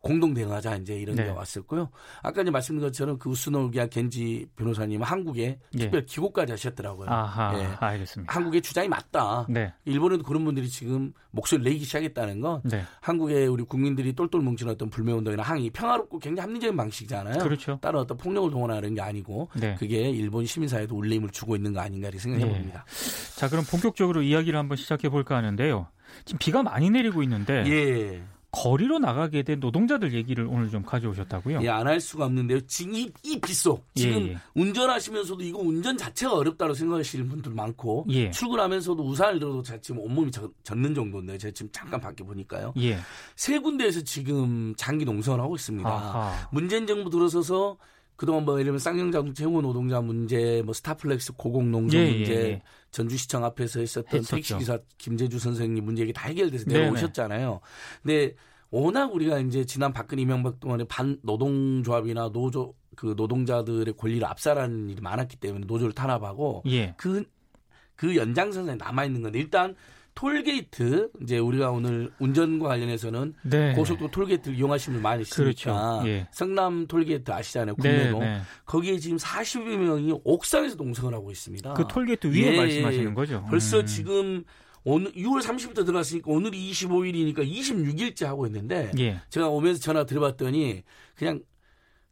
Speaker 10: 공동 대응하자 이제 이런 네. 게 왔었고요. 아까 이제 말씀드린 것처럼 그 우스노기아 겐지 변호사님은 한국에 예. 특별 기고까지 하셨더라고요. 아하, 예.
Speaker 2: 알겠습니다.
Speaker 10: 한국의 주장이 맞다. 네. 일본에도 그런 분들이 지금 목소리를 내기 시작했다는 건 네. 한국의 우리 국민들이 똘똘 뭉친 어떤 불매 운동이나 항의 평화롭고 굉장히 합리적인 방식이잖아요. 그렇죠. 다른 어떤 폭력을 동원하는 게 아니고 네. 그게 일본 시민사회도 울림을 주고 있는 거 아닌가 이렇게 생각해 네. 봅니다.
Speaker 2: 자 그럼 본격적으로 이야기를 한번 시작해 볼까 하는데요. 지금 비가 많이 내리고 있는데 예. 거리로 나가게 된 노동자들 얘기를 오늘 좀 가져오셨다고요?
Speaker 10: 예, 안 할 수가 없는데요. 지금 이, 이 빗속 지금 예, 예. 운전하시면서도 이거 운전 자체가 어렵다고 생각하시는 분들 많고 예. 출근하면서도 우산을 들어도 제가 지금 온몸이 젖, 는 정도인데 제가 지금 잠깐 밖에 보니까요. 예. 세 군데에서 지금 장기 농성을 하고 있습니다. 아하. 문재인 정부 들어서서 그동안 뭐 예를 들면 쌍용자동차 해고 노동자 문제, 뭐 스타플렉스 고공농성 예, 문제, 예, 전주시청 앞에서 있었던 택시기사 김재주 선생님 문제 이게 다 해결돼서 내려오셨잖아요. 근데 워낙 우리가 이제 지난 박근혜 이명박 동안에 반 노동조합이나 노조 그 노동자들의 권리를 압살하는 일이 많았기 때문에 노조를 탄압하고 예. 그, 그 연장선에 남아 있는 건데 일단 톨게이트 이제 우리가 오늘 운전과 관련해서는 네. 고속도로 톨게이트를 이용하시는 분 많이 있으니까 그렇죠. 예. 성남 톨게이트 아시잖아요 국내도 네, 네. 거기에 지금 40여 명이 옥상에서 농성을 하고 있습니다.
Speaker 2: 그 톨게이트 위에 예. 말씀하시는 거죠?
Speaker 10: 벌써 음. 지금 오늘 6월 30일부터 들어갔으니까 오늘이 25일이니까 26일째 하고 있는데 예. 제가 오면서 전화 드려봤더니 그냥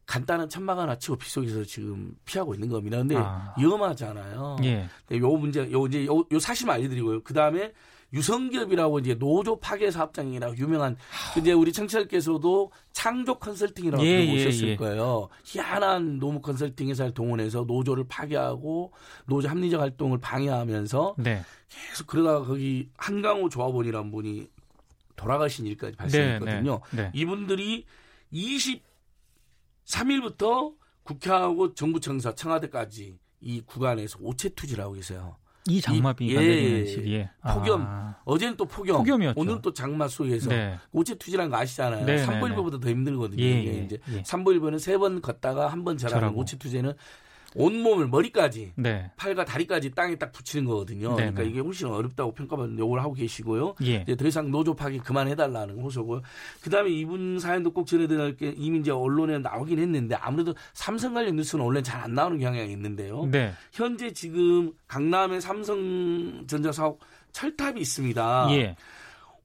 Speaker 10: 간단한 천막 하나 치고 빗속에서 지금 피하고 있는 겁니다. 근데 아. 위험하잖아요. 예. 요 문제, 요 이제 요, 요 사실 알려드리고요. 그 다음에 유성기업이라고 이제 노조 파괴 사업장이라고 유명한 이제 우리 청취자께서도 창조 컨설팅이라고 예, 들어보셨을 예, 예. 거예요. 희한한 노무 컨설팅 회사를 동원해서 노조를 파괴하고 노조 합리적 활동을 방해하면서 네. 계속 그러다가 거기 한강호 조합원이라는 분이 돌아가신 일까지 발생했거든요. 네, 네, 네. 이분들이 23일부터 국회하고 정부청사 청와대까지 이 구간에서 오체 투지를 하고 계세요.
Speaker 2: 이 장마비 가 예, 내리는 시기에
Speaker 10: 폭염 아. 어제는 또 폭염 폭염이었죠. 오늘 또 장마 속에서 네. 오체 투지라는 거 아시잖아요. 네, 삼보일보보다 더 힘들거든요. 예, 이게 이제 예. 삼보일보는 세 번 걷다가 한번 절하는 오체 투제는 온몸을 머리까지 네. 팔과 다리까지 땅에 딱 붙이는 거거든요. 네 그러니까 네. 이게 훨씬 어렵다고 평가받는 요걸 하고 계시고요. 예. 이제 더 이상 노조 파기 그만해달라는 호소고요. 그다음에 이분 사연도 꼭 전해드릴 게 이미 이제 언론에 나오긴 했는데 아무래도 삼성 관련 뉴스는 원래 잘 안 나오는 경향이 있는데요. 네. 현재 지금 강남의 삼성전자 사업 철탑이 있습니다. 예.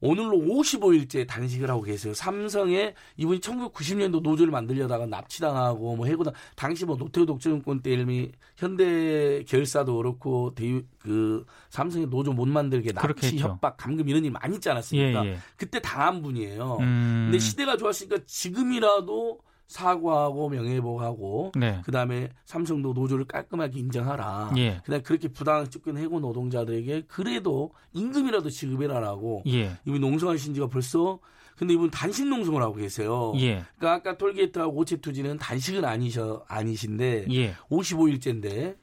Speaker 10: 오늘로 55일째 단식을 하고 계세요. 삼성에 이분이 1990년도 노조를 만들려다가 납치당하고 뭐 해고당 당시 뭐 노태우 독재정권 때 이름이 현대 결사도 그렇고 대유 그 삼성의 노조 못 만들게 납치 협박 감금 이런 일 많이 있지 않았습니까? 예, 예. 그때 당한 분이에요. 음... 근데 시대가 좋았으니까 지금이라도 사과하고 명예회복하고 네. 그다음에 삼성도 노조를 깔끔하게 인정하라. 예. 그다음에 그렇게 부당한 쫓겨내고 노동자들에게 그래도 임금이라도 지급을 하라고. 예. 이분 농성하신 지가 벌써 근데 이분 단식 농성을 하고 계세요. 예. 그러니까 아까 톨게이트하고 오체 투지는 단식은 아니셔 아니신데 예. 55일째인데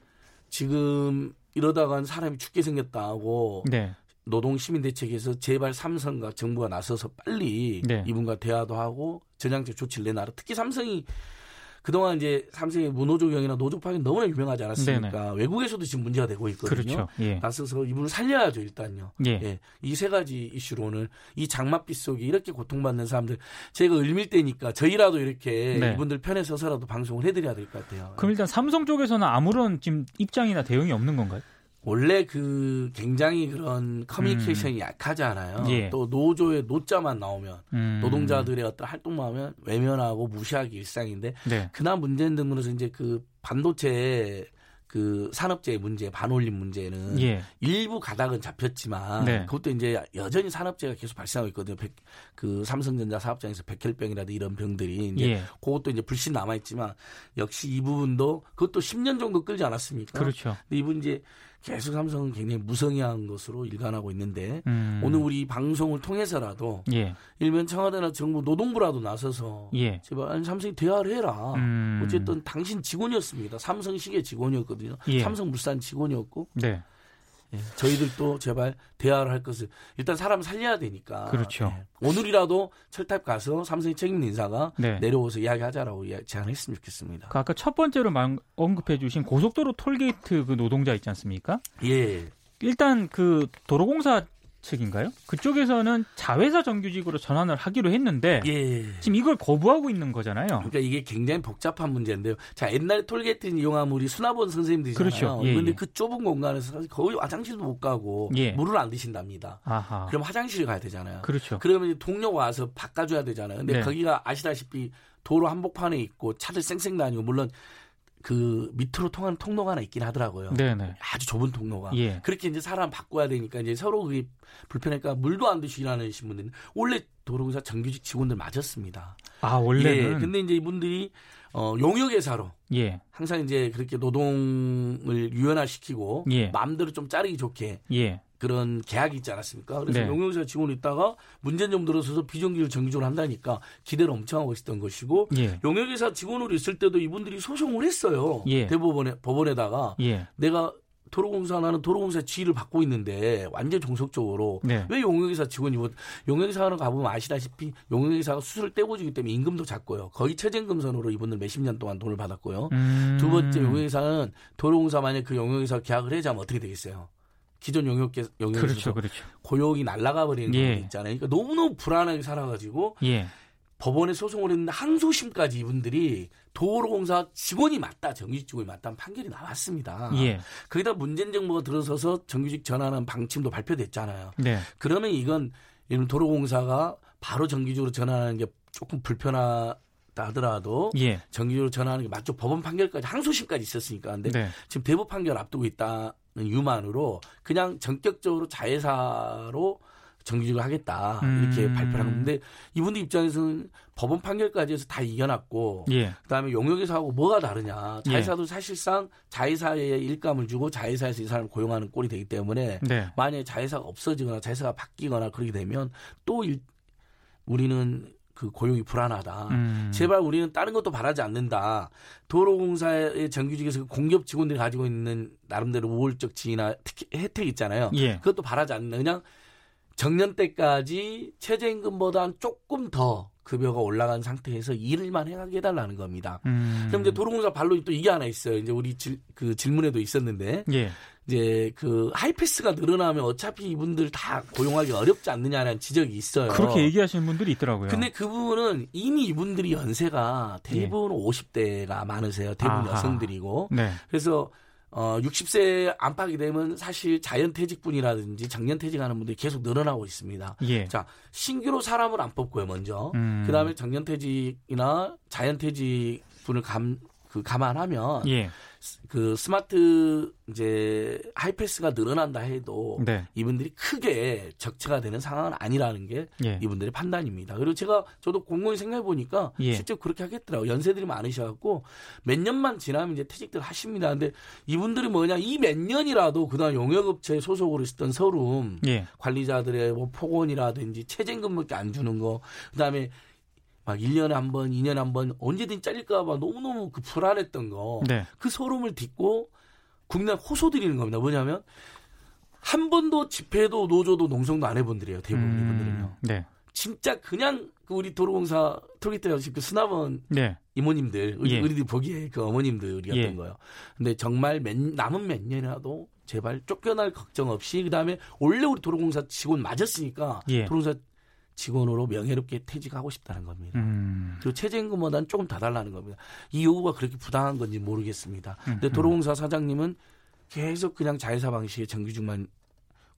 Speaker 10: 지금 이러다간 사람이 죽게 생겼다고 네. 노동시민대책에서 제발 삼성과 정부가 나서서 빨리 네. 이분과 대화도 하고 전향적 조치를 내놔라. 특히 삼성이 그동안 이제 삼성의 무노조경이나 노조 파견 너무나 유명하지 않았습니까? 네네. 외국에서도 지금 문제가 되고 있거든요. 그렇죠. 예. 나서서 이분을 살려야죠, 일단요. 예. 예. 이 세 가지 이슈로 오늘 이 장맛빛 속에 이렇게 고통받는 사람들 제가 을밀 때니까 저희라도 이렇게 네. 이분들 편에 서서라도 방송을 해드려야 될 것 같아요.
Speaker 2: 그럼 일단 삼성 쪽에서는 아무런 지금 입장이나 대응이 없는 건가요?
Speaker 10: 원래 그 굉장히 그런 커뮤니케이션이 음. 약하잖아요. 예. 또 노조의 노자만 나오면 음. 노동자들의 어떤 활동만 하면 외면하고 무시하기 일상인데 네. 그날 문제는 등으로서 이제 그 반도체 그 산업재해 문제, 반올림 문제는 예. 일부 가닥은 잡혔지만 네. 그것도 이제 여전히 산업재해가 계속 발생하고 있거든요. 백, 그 삼성전자 사업장에서 백혈병이라든지 이런 병들이 이제 예. 그것도 이제 불신 남아 있지만 역시 이 부분도 그것도 10년 정도 끌지 않았습니까?
Speaker 2: 그렇죠.
Speaker 10: 근데 이분 이제 계속 삼성은 굉장히 무성의한 것으로 일관하고 있는데 음. 오늘 우리 방송을 통해서라도 예. 일면 청와대나 정부 노동부라도 나서서 예. 제발 아니 삼성이 대화를 해라. 음. 어쨌든 당신 직원이었습니다. 삼성 시계 직원이었거든요. 예. 삼성물산 직원이었고. 네. 예, 저희들도 제발 대화를 할 것을 일단 사람 살려야 되니까.
Speaker 2: 그렇죠.
Speaker 10: 예, 오늘이라도 철탑 가서 삼성의 책임 인사가 네. 내려오서 이야기하자라고 제안했으면 좋겠습니다.
Speaker 2: 그 아까 첫 번째로 언급해주신 고속도로 톨게이트 그 노동자 있지 않습니까?
Speaker 10: 예.
Speaker 2: 일단 그 도로공사 측인가요? 그쪽에서는 자회사 정규직으로 전환을 하기로 했는데 예. 지금 이걸 거부하고 있는 거잖아요.
Speaker 10: 그러니까 이게 굉장히 복잡한 문제인데요. 자 옛날에 톨게이트 이용하면 우리 수납원 선생님들이잖아요. 그렇죠. 예, 그런데 예. 그 좁은 공간에서 거의 화장실도 못 가고 예. 물을 안 드신답니다. 아하. 그럼 화장실 가야 되잖아요.
Speaker 2: 그렇죠.
Speaker 10: 그러면 동료가 와서 바꿔줘야 되잖아요. 근데 네. 거기가 아시다시피 도로 한복판에 있고 차들 쌩쌩 다니고 물론 그 밑으로 통하는 통로가 하나 있긴 하더라고요. 네네. 아주 좁은 통로가. 예. 그렇게 이제 사람 바꿔야 되니까 이제 서로 그게 불편하니까 물도 안 드시고 일하는 분들은 원래 도로공사 정규직 직원들 맞았습니다.
Speaker 2: 아 원래는.
Speaker 10: 예. 근데 이제 이분들이 어 용역회사로 예. 항상 이제 그렇게 노동을 유연화시키고 예. 마음대로 좀 자르기 좋게 예. 그런 계약이 있지 않았습니까? 그래서 네. 용역사 직원이 있다가 문제점 좀 들어서서 비정규를 정규직으로 한다니까 기대를 엄청 하고 있었던 것이고 예. 용역회사 직원으로 있을 때도 이분들이 소송을 했어요. 예. 대법원에 법원에다가 예. 내가 도로공사 나는 도로공사 지위를 받고 있는데 완전 종속적으로 네. 왜 용역회사 직원이 뭐 용역회사는 가보면 아시다시피 용역회사가 수술을 떼고주기 때문에 임금도 작고요. 거의 최저임금선으로 이분들 몇십 년 동안 돈을 받았고요. 음. 두 번째 용역회사는 도로공사 만약 그 용역회사 계약을 해자면 어떻게 되겠어요? 기존 용역계 용역에서 그렇죠, 그렇죠. 고용이 날아가 버리는 예. 경우 있잖아요. 그러니까 너무너무 불안하게 살아가지고 예. 법원에 소송을 했는데 항소심까지 이분들이 도로공사 직원이 맞다, 정규직 직원이 맞다는 판결이 나왔습니다. 예. 거기다 문재인 정부가 들어서서 정규직 전환하는 방침도 발표됐잖아요. 네. 그러면 이건 이런 도로공사가 바로 정규직으로 전환하는 게 조금 불편하 하더라도 예. 정규직으로 전환하는 게 맞죠. 법원 판결까지 항소심까지 있었으니까. 근데 네. 지금 대법 판결 앞두고 있다. 유만으로 그냥 전격적으로 자회사로 정규직을 하겠다 이렇게 음. 발표를 한 건데 이분들 입장에서는 법원 판결까지 해서 다 이겨놨고 예. 그다음에 용역회사하고 뭐가 다르냐 자회사도 예. 사실상 자회사에 일감을 주고 자회사에서 이 사람을 고용하는 꼴이 되기 때문에 네. 만약에 자회사가 없어지거나 자회사가 바뀌거나 그렇게 되면 또 일, 우리는 그 고용이 불안하다. 음. 제발 우리는 다른 것도 바라지 않는다. 도로공사의 정규직에서 그 공기업 직원들이 가지고 있는 나름대로 우월적 지위나 특히 혜택 있잖아요. 예. 그것도 바라지 않는다. 그냥 정년 때까지 최저임금보다 조금 더 급여가 올라간 상태에서 일을만 해가게 해달라는 겁니다. 음. 그럼 이제 도로공사 발로 또 이게 하나 있어요. 이제 우리 질, 그 질문에도 있었는데 예. 이제 그 하이패스가 늘어나면 어차피 이분들 다 고용하기 어렵지 않느냐라는 지적이 있어요.
Speaker 2: 그렇게 얘기하시는 분들이 있더라고요.
Speaker 10: 근데 그 부분은 이미 이분들이 연세가 대부분 예. 50대가 많으세요. 대부분 아하. 여성들이고. 네. 그래서 어 60세 안팎이 되면 사실 자연퇴직분이라든지 정년퇴직하는 분들이 계속 늘어나고 있습니다. 예. 자 신규로 사람을 안 뽑고요 먼저 음. 그다음에 정년퇴직이나 자연퇴직 분을 감 그 감안하면 예. 그 스마트 이제 하이패스가 늘어난다 해도 네. 이분들이 크게 적체가 되는 상황은 아니라는 게 예. 이분들의 판단입니다. 그리고 제가 저도 공공히 생각해 보니까 예. 실제 그렇게 하겠더라고 요 연세들이 많으셔갖고 몇 년만 지나면 이제 퇴직들 하십니다. 근데 이분들이 뭐냐 이 몇 년이라도 그다음 용역업체 소속으로 있었던 서름 예. 관리자들의 뭐 폭언이라든지 최저임금밖에 안 주는 거 그다음에 막 1년에 한 번, 2년에 한 번 언제든 잘릴까봐 너무너무 그 불안했던 거. 네. 그 소름을 딛고 국내 호소드리는 겁니다. 뭐냐면 한 번도 집회도 노조도 농성도 안 해본들이에요. 대부분 음, 이분들은요. 네. 진짜 그냥 그 우리 도로공사 트로기트 그 스나번 네. 이모님들, 우리, 예. 우리들 보기에 그 어머님들이었던 예. 거예요. 근데 정말 몇, 남은 몇 년이라도 제발 쫓겨날 걱정 없이 그다음에 원래 우리 도로공사 직원 맞았으니까 예. 도로공사 직원으로 명예롭게 퇴직하고 싶다는 겁니다. 음. 그리고 최저임금보다는 조금 더 달라는 겁니다. 이 요구가 그렇게 부당한 건지 모르겠습니다. 근데 음. 도로공사 사장님은 계속 그냥 자회사 방식의 정규직만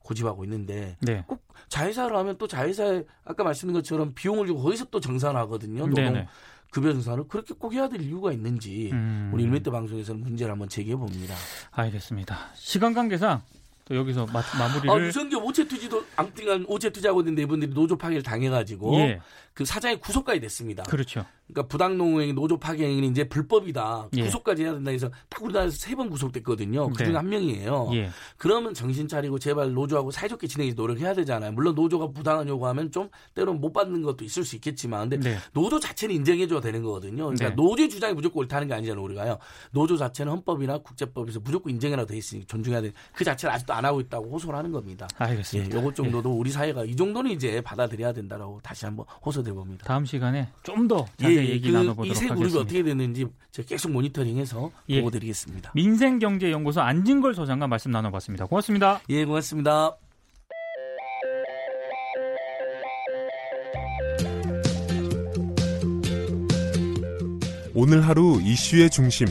Speaker 10: 고집하고 있는데 네. 꼭 자회사를 하면 또 자회사에 아까 말씀드린 것처럼 비용을 주고 거기서 또 정산하거든요. 노동 급여 정산을 그렇게 꼭 해야 될 이유가 있는지 음. 우리 일메트 방송에서는 문제를 한번 제기해 봅니다.
Speaker 2: 알겠습니다. 시간 관계상 또 여기서 마, 무리를
Speaker 10: 아, 유성규 오체 투지도 앙뚱한 오체 투자하고 있는데 이분들이 노조 파기를 당해가지고 예. 그 사장이 구속까지 됐습니다.
Speaker 2: 그렇죠.
Speaker 10: 그러니까 부당노동행위, 노조 파기행위는 이제 불법이다. 예. 구속까지 해야 된다 해서 딱 우리나라에서 세 번 구속됐거든요. 그중에 네. 한 명이에요. 예. 그러면 정신 차리고 제발 노조하고 사이좋게 지내기 노력해야 되잖아요. 물론 노조가 부당한 요구하면 좀 때로는 못 받는 것도 있을 수 있겠지만 근데 네. 노조 자체는 인정해줘야 되는 거거든요. 그러니까 네. 노조의 주장이 무조건 옳다는 게 아니잖아요. 우리가요. 노조 자체는 헌법이나 국제법에서 무조건 인정해라 돼 있으니 존중해야 돼. 그 자체를 아직도 안 하고 있다고 호소를 하는 겁니다.
Speaker 2: 알겠습니다.
Speaker 10: 예, 요것 정도도 예. 우리 사회가 이 정도는 이제 받아들여야 된다라고 다시 한번 호소 돼 봅니다.
Speaker 2: 다음 시간에 좀 더 자세히 예, 얘기 그 나눠보도록 이세
Speaker 10: 그룹이 어떻게 됐는지 제가 계속 모니터링해서 예. 보고 드리겠습니다.
Speaker 2: 민생경제연구소 안진걸 소장과 말씀 나눠봤습니다. 고맙습니다.
Speaker 10: 예, 고맙습니다.
Speaker 11: 오늘 하루 이슈의 중심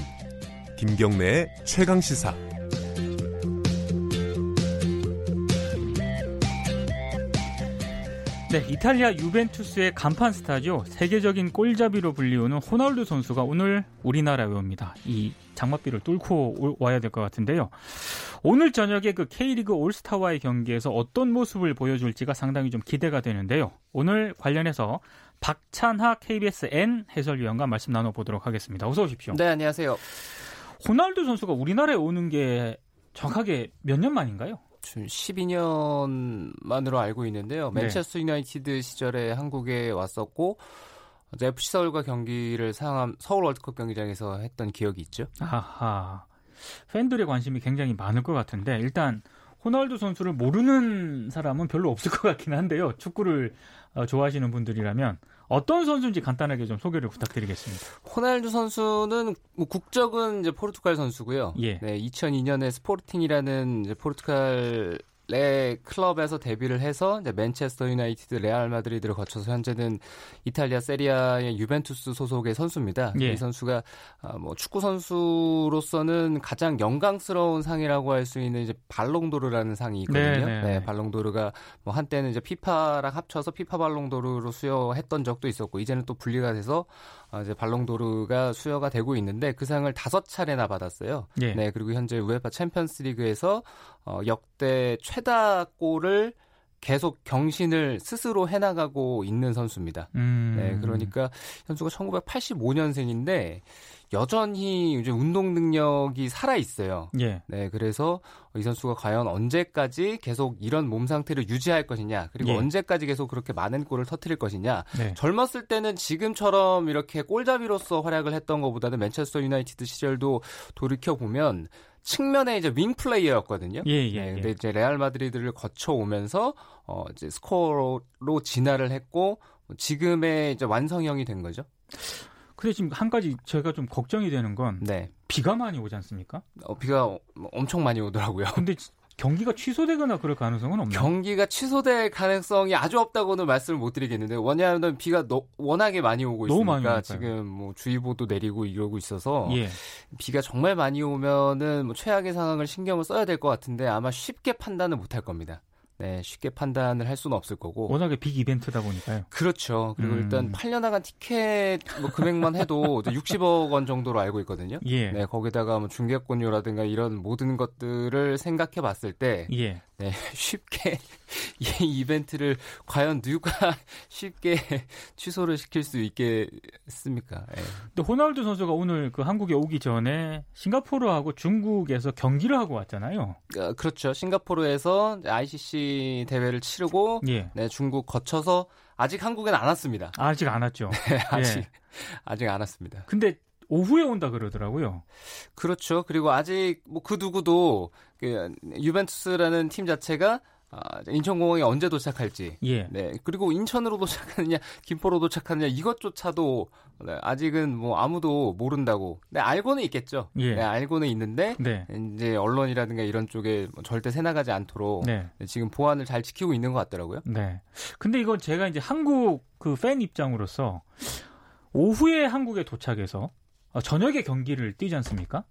Speaker 11: 김경래의 최강 시사.
Speaker 2: 네, 이탈리아 유벤투스의 간판 스타죠. 세계적인 골잡이로 불리우는 호날두 선수가 오늘 우리나라에 옵니다. 이 장맛비를 뚫고 와야 될 것 같은데요. 오늘 저녁에 그 K리그 올스타와의 경기에서 어떤 모습을 보여줄지가 상당히 좀 기대가 되는데요. 오늘 관련해서 박찬하 KBS N 해설위원과 말씀 나눠보도록 하겠습니다. 어서 오십시오.
Speaker 12: 네, 안녕하세요.
Speaker 2: 호날두 선수가 우리나라에 오는 게 정확하게 몇 년 만인가요?
Speaker 12: 12년 만으로 알고 있는데요. 네. 맨체스터 유나이티드 시절에 한국에 왔었고 FC 서울과 경기를 상암 서울 월드컵 경기장에서 했던 기억이 있죠.
Speaker 2: 아하. 팬들의 관심이 굉장히 많을 것 같은데 일단 호날두 선수를 모르는 사람은 별로 없을 것 같긴 한데요. 축구를 어, 좋아하시는 분들이라면 어떤 선수인지 간단하게 좀 소개를 부탁드리겠습니다.
Speaker 12: 호날두 선수는 뭐 국적은 이제 포르투갈 선수고요. 예. 네, 2002년에 스포르팅이라는 포르투갈 내 클럽에서 데뷔를 해서 이제 맨체스터 유나이티드, 레알 마드리드를 거쳐서 현재는 이탈리아 세리에 A의 유벤투스 소속의 선수입니다. 예. 이 선수가 아, 뭐 축구 선수로서는 가장 영광스러운 상이라고 할 수 있는 이제 발롱도르라는 상이 있거든요. 네네. 네, 네. 네, 발롱도르가 뭐 한때는 이제 피파랑 합쳐서 피파 발롱도르로 수여했던 적도 있었고 이제는 또 분리가 돼서 어, 이제 발롱도르가 수여가 되고 있는데 그 상을 다섯 차례나 받았어요. 예. 네, 그리고 현재 우에파 챔피언스리그에서 어, 역대 최다 골을 계속 경신을 스스로 해나가고 있는 선수입니다. 음. 네, 그러니까 선수가 1985년생인데 여전히 이제 운동 능력이 살아 있어요. 예. 네, 그래서 이 선수가 과연 언제까지 계속 이런 몸 상태를 유지할 것이냐, 그리고 예. 언제까지 계속 그렇게 많은 골을 터트릴 것이냐. 네. 젊었을 때는 지금처럼 이렇게 골잡이로서 활약을 했던 것보다는 맨체스터 유나이티드 시절도 돌이켜 보면 측면에 이제 윙 플레이어였거든요. 예, 예, 네, 근데 예. 이제 레알 마드리드를 거쳐 오면서 어 이제 스코어러로 진화를 했고 지금의 이제 완성형이 된 거죠.
Speaker 2: 근데 지금 한 가지 제가 좀 걱정이 되는 건 네. 비가 많이 오지 않습니까?
Speaker 12: 어, 비가 엄청 많이 오더라고요.
Speaker 2: 근데 경기가 취소되거나 그럴 가능성은 없나요?
Speaker 12: 경기가 취소될 가능성이 아주 없다고는 말씀을 못 드리겠는데 왜냐하면 비가 너, 워낙에 많이 오고 있으니까 많이 지금 뭐 주의보도 내리고 이러고 있어서 예. 비가 정말 많이 오면은 뭐 최악의 상황을 신경을 써야 될 것 같은데 아마 쉽게 판단을 못 할 겁니다. 네, 쉽게 판단을 할 수는 없을 거고.
Speaker 2: 워낙에 빅 이벤트다 보니까요.
Speaker 12: 그렇죠. 그리고 음. 일단 8년 나간 티켓 뭐 금액만 해도 <laughs> 60억 원 정도로 알고 있거든요. 예. 네, 거기다가 뭐 중개권료라든가 이런 모든 것들을 생각해 봤을 때 예. 네, <laughs> 쉽게 이 이벤트를 과연 누가 <laughs> 쉽게 취소를 시킬 수 있겠습니까? 네.
Speaker 2: 근데 호날두 선수가 오늘 그 한국에 오기 전에 싱가포르하고 중국에서 경기를 하고 왔잖아요.
Speaker 12: 어, 그렇죠. 싱가포르에서 ICC 대회를 치르고 예. 네, 중국 거쳐서 아직 한국엔 안 왔습니다.
Speaker 2: 아직 안 왔죠. <laughs>
Speaker 12: 네, 아직 예. 아직 안 왔습니다.
Speaker 2: 근데 오후에 온다 그러더라고요.
Speaker 12: 그렇죠. 그리고 아직 뭐 그 누구도 그 유벤투스라는 팀 자체가 아, 인천공항에 언제 도착할지. 예. 네. 그리고 인천으로 <laughs> 도착하느냐, 김포로 도착하느냐, 이것조차도 네, 아직은 뭐 아무도 모른다고. 네, 알고는 있겠죠. 예. 네, 알고는 있는데, 네. 이제 언론이라든가 이런 쪽에 뭐 절대 새나가지 않도록 네. 네. 지금 보안을 잘 지키고 있는 것 같더라고요.
Speaker 2: 네. 근데 이건 제가 이제 한국 그 팬 입장으로서 오후에 한국에 도착해서 어, 저녁에 경기를 뛰지 않습니까?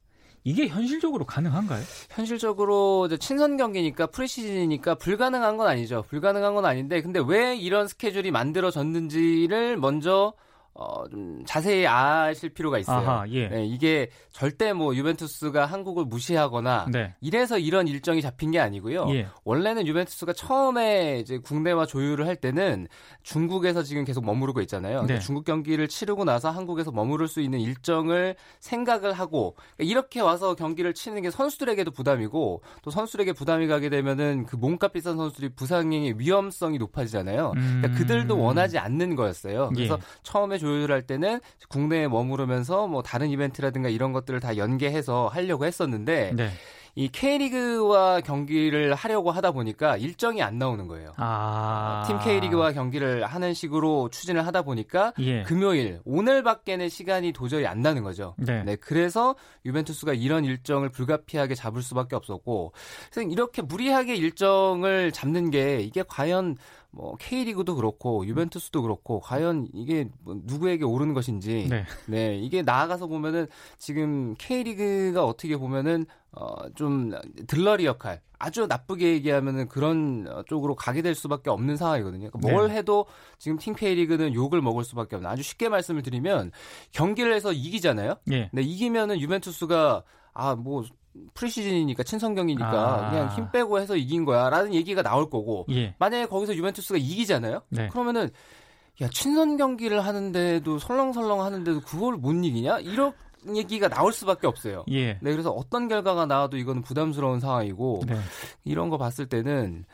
Speaker 2: 이게 현실적으로 가능한가요?
Speaker 12: 현실적으로 이제 친선 경기니까 프리시즌이니까 불가능한 건 아니죠. 불가능한 건 아닌데 근데 왜 이런 스케줄이 만들어졌는지를 먼저 어, 좀 자세히 아실 필요가 있어요. 아하, 예. 네, 이게 절대 뭐 유벤투스가 한국을 무시하거나 네. 이래서 이런 일정이 잡힌 게 아니고요. 예. 원래는 유벤투스가 처음에 이제 국내와 조율을 할 때는 중국에서 지금 계속 머무르고 있잖아요. 네. 중국 경기를 치르고 나서 한국에서 머무를 수 있는 일정을 생각을 하고 그러니까 이렇게 와서 경기를 치는 게 선수들에게도 부담이고 또 선수들에게 부담이 가게 되면은 그 몸값 비싼 선수들이 부상의 위험성이 높아지잖아요. 그러니까 음... 그들도 원하지 않는 거였어요. 그래서 예. 처음에 조율할 때는 국내에 머무르면서 뭐 다른 이벤트라든가 이런 것들을 다 연계해서 하려고 했었는데 네. 이 K리그와 경기를 하려고 하다 보니까 일정이 안 나오는 거예요. 아... 팀 K리그와 경기를 하는 식으로 추진을 하다 보니까 예. 금요일 오늘밖에는 시간이 도저히 안 나는 거죠. 네. 네. 그래서 유벤투스가 이런 일정을 불가피하게 잡을 수밖에 없었고 그래서 이렇게 무리하게 일정을 잡는 게 이게 과연 뭐 K리그도 그렇고 유벤투스도 그렇고 과연 이게 뭐 누구에게 오르는 것인지 네. 네 이게 나아가서 보면은 지금 K리그가 어떻게 보면은 어좀 들러리 역할 아주 나쁘게 얘기하면은 그런 쪽으로 가게 될 수밖에 없는 상황이거든요. 그러니까 뭘 네. 해도 지금 팀 K리그는 욕을 먹을 수밖에 없는 아주 쉽게 말씀을 드리면 경기를 해서 이기잖아요. 네. 네 이기면은 유벤투스가 아 뭐 프리시즌이니까 친선 경기니까 아. 그냥 힘 빼고 해서 이긴 거야라는 얘기가 나올 거고 예. 만약에 거기서 유벤투스가 이기잖아요. 네. 그러면은 야 친선 경기를 하는데도 설렁설렁 하는데도 그걸 못 이기냐 이런 얘기가 나올 수밖에 없어요. 예. 네 그래서 어떤 결과가 나와도 이거는 부담스러운 상황이고 네. 이런 거 봤을 때는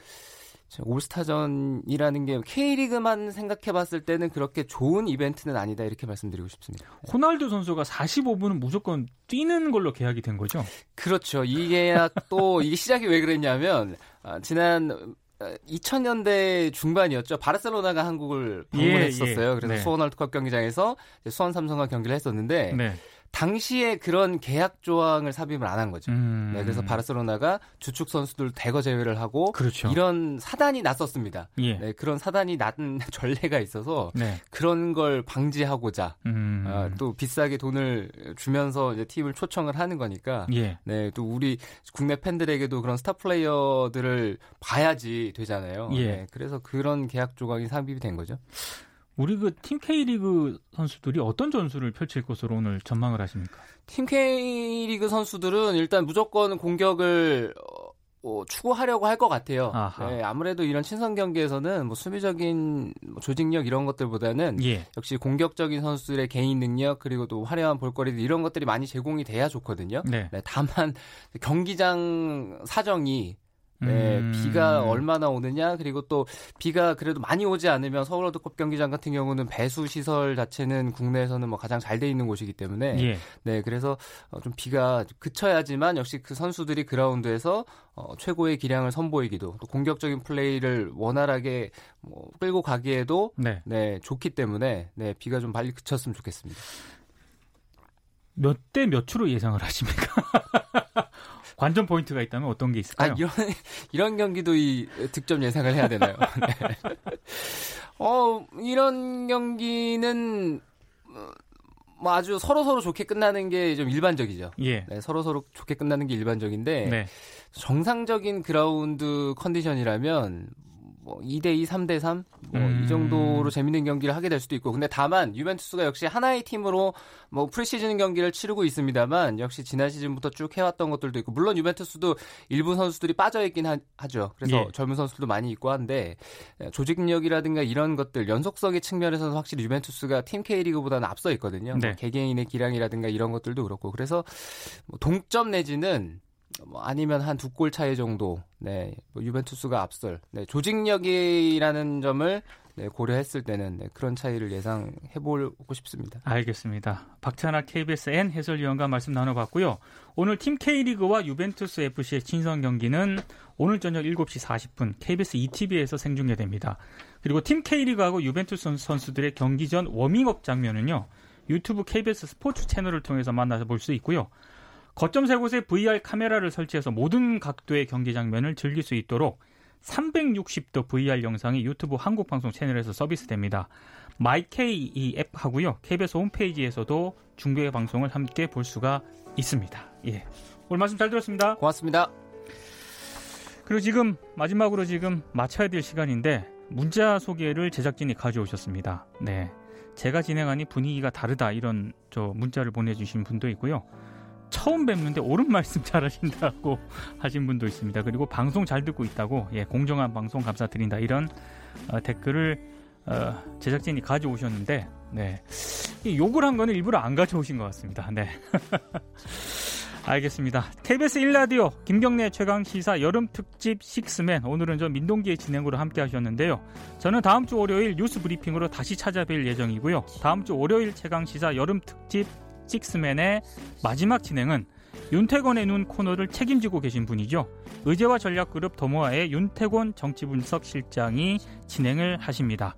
Speaker 12: 올스타전이라는 게 K리그만 생각해 봤을 때는 그렇게 좋은 이벤트는 아니다 이렇게 말씀드리고 싶습니다.
Speaker 2: 호날두 선수가 45분은 무조건 뛰는 걸로 계약이 된 거죠?
Speaker 12: 그렇죠. 이 계약도 <laughs> 이게 시작이 왜 그랬냐면 아, 지난 2000년대 중반이었죠. 바르셀로나가 한국을 방문했었어요. 예, 예. 그래서 네. 수원 월드컵 경기장에서 수원 삼성과 경기를 했었는데 네. 당시에 그런 계약 조항을 삽입을 안 한 거죠. 음. 네, 그래서 바르셀로나가 주축 선수들 대거 제외를 하고 그렇죠. 이런 사단이 났었습니다. 예. 네, 그런 사단이 난 <laughs> 전례가 있어서 네. 그런 걸 방지하고자 음. 어, 또 비싸게 돈을 주면서 이제 팀을 초청을 하는 거니까 예. 네, 또 우리 국내 팬들에게도 그런 스타 플레이어들을 봐야지 되잖아요. 예. 네, 그래서 그런 계약 조항이 삽입이 된 거죠.
Speaker 2: 우리 그 팀 K리그 선수들이 어떤 전술을 펼칠 것으로 오늘 전망을 하십니까?
Speaker 12: 팀 K리그 선수들은 일단 무조건 공격을 어, 추구하려고 할 것 같아요. 네, 아무래도 이런 친선 경기에서는 뭐 수비적인 뭐 조직력 이런 것들보다는 예. 역시 공격적인 선수들의 개인 능력 그리고 또 화려한 볼거리들 이런 것들이 많이 제공이 돼야 좋거든요. 네. 네, 다만 경기장 사정이 네, 음. 비가 얼마나 오느냐 그리고 또 비가 그래도 많이 오지 않으면 서울 월드컵 경기장 같은 경우는 배수 시설 자체는 국내에서는 뭐 가장 잘 돼 있는 곳이기 때문에 예. 네 그래서 어, 좀 비가 그쳐야지만 역시 그 선수들이 그라운드에서 어, 최고의 기량을 선보이기도 또 공격적인 플레이를 원활하게 뭐 끌고 가기에도 네. 네 좋기 때문에 네 비가 좀 빨리 그쳤으면 좋겠습니다.
Speaker 2: 몇 대 몇으로 예상을 하십니까? <laughs> 관전 포인트가 있다면 어떤 게 있을까요?
Speaker 12: 아, 이런 <laughs> 이런 경기도 이 득점 예상을 해야 되나요? <laughs> 네. 어, 이런 경기는 뭐 아주 서로 서로 좋게 끝나는 게 좀 일반적이죠. 예. 네, 서로 서로 좋게 끝나는 게 일반적인데 네. 정상적인 그라운드 컨디션이라면 뭐 2대2, 3대3 뭐이 음. 정도로 재밌는 경기를 하게 될 수도 있고 근데 다만 유벤투스가 역시 하나의 팀으로 뭐 프리시즌 경기를 치르고 있습니다만 역시 지난 시즌부터 쭉 해왔던 것들도 있고 물론 유벤투스도 일부 선수들이 빠져 있긴 하, 죠 그래서 예. 젊은 선수들도 많이 있고 한데 조직력이라든가 이런 것들 연속성의 측면에서는 확실히 유벤투스가 팀 K리그보다는 앞서 있거든요. 뭐 네. 뭐 개개인의 기량이라든가 이런 것들도 그렇고 그래서 뭐 동점 내지는 뭐 아니면 한 두 골 차이 정도, 네, 뭐 유벤투스가 앞설, 네, 조직력이라는 점을 네, 고려했을 때는 네, 그런 차이를 예상해보고 싶습니다.
Speaker 2: 알겠습니다. 박찬아 KBSN 해설위원과 말씀 나눠봤고요. 오늘 팀 K리그와 유벤투스 FC의 친선 경기는 오늘 저녁 7시 40분 KBS ETV에서 생중계됩니다. 그리고 팀 K리그하고 유벤투스 선수들의 경기 전 워밍업 장면은요. 유튜브 KBS 스포츠 채널을 통해서 만나서 볼 수 있고요. 거점 세 곳에 VR 카메라를 설치해서 모든 각도의 경기 장면을 즐길 수 있도록 360도 VR 영상이 유튜브 한국 방송 채널에서 서비스됩니다. 마이케이 이 앱 하고요. KBS 홈페이지에서도 중계 방송을 함께 볼 수가 있습니다. 예. 오늘 말씀 잘 들었습니다.
Speaker 12: 고맙습니다.
Speaker 2: 그리고 지금 마지막으로 지금 마쳐야 될 시간인데 문자 소개를 제작진이 가져오셨습니다. 네. 제가 진행하니 분위기가 다르다 이런 저 문자를 보내주신 분도 있고요. 처음 뵙는데 옳은 말씀 잘하신다고 <laughs> 하신 분도 있습니다. 그리고 방송 잘 듣고 있다고 예, 공정한 방송 감사드린다 이런 어, 댓글을 어, 제작진이 가져오셨는데 네. 욕을 한 거는 일부러 안 가져오신 것 같습니다. 네. <laughs> 알겠습니다. KBS 1라디오 김경래 최강 시사 여름 특집 식스맨 오늘은 저 민동기의 진행으로 함께 하셨는데요. 저는 다음 주 월요일 뉴스 브리핑으로 다시 찾아뵐 예정이고요. 다음 주 월요일 최강 시사 여름 특집 식스맨의 마지막 진행은 윤태곤의 눈 코너를 책임지고 계신 분이죠. 의제와 전략그룹 도모아의 윤태곤 정치분석실장이 진행을 하십니다.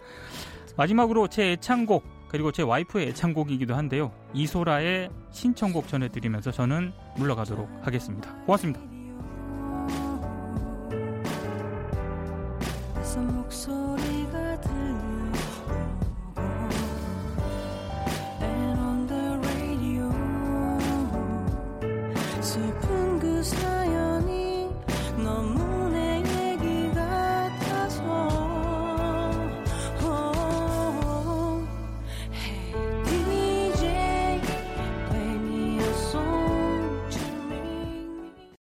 Speaker 2: 마지막으로 제 애창곡 그리고 제 와이프의 애창곡이기도 한데요. 이소라의 신청곡 전해드리면서 저는 물러가도록 하겠습니다. 고맙습니다. 목소리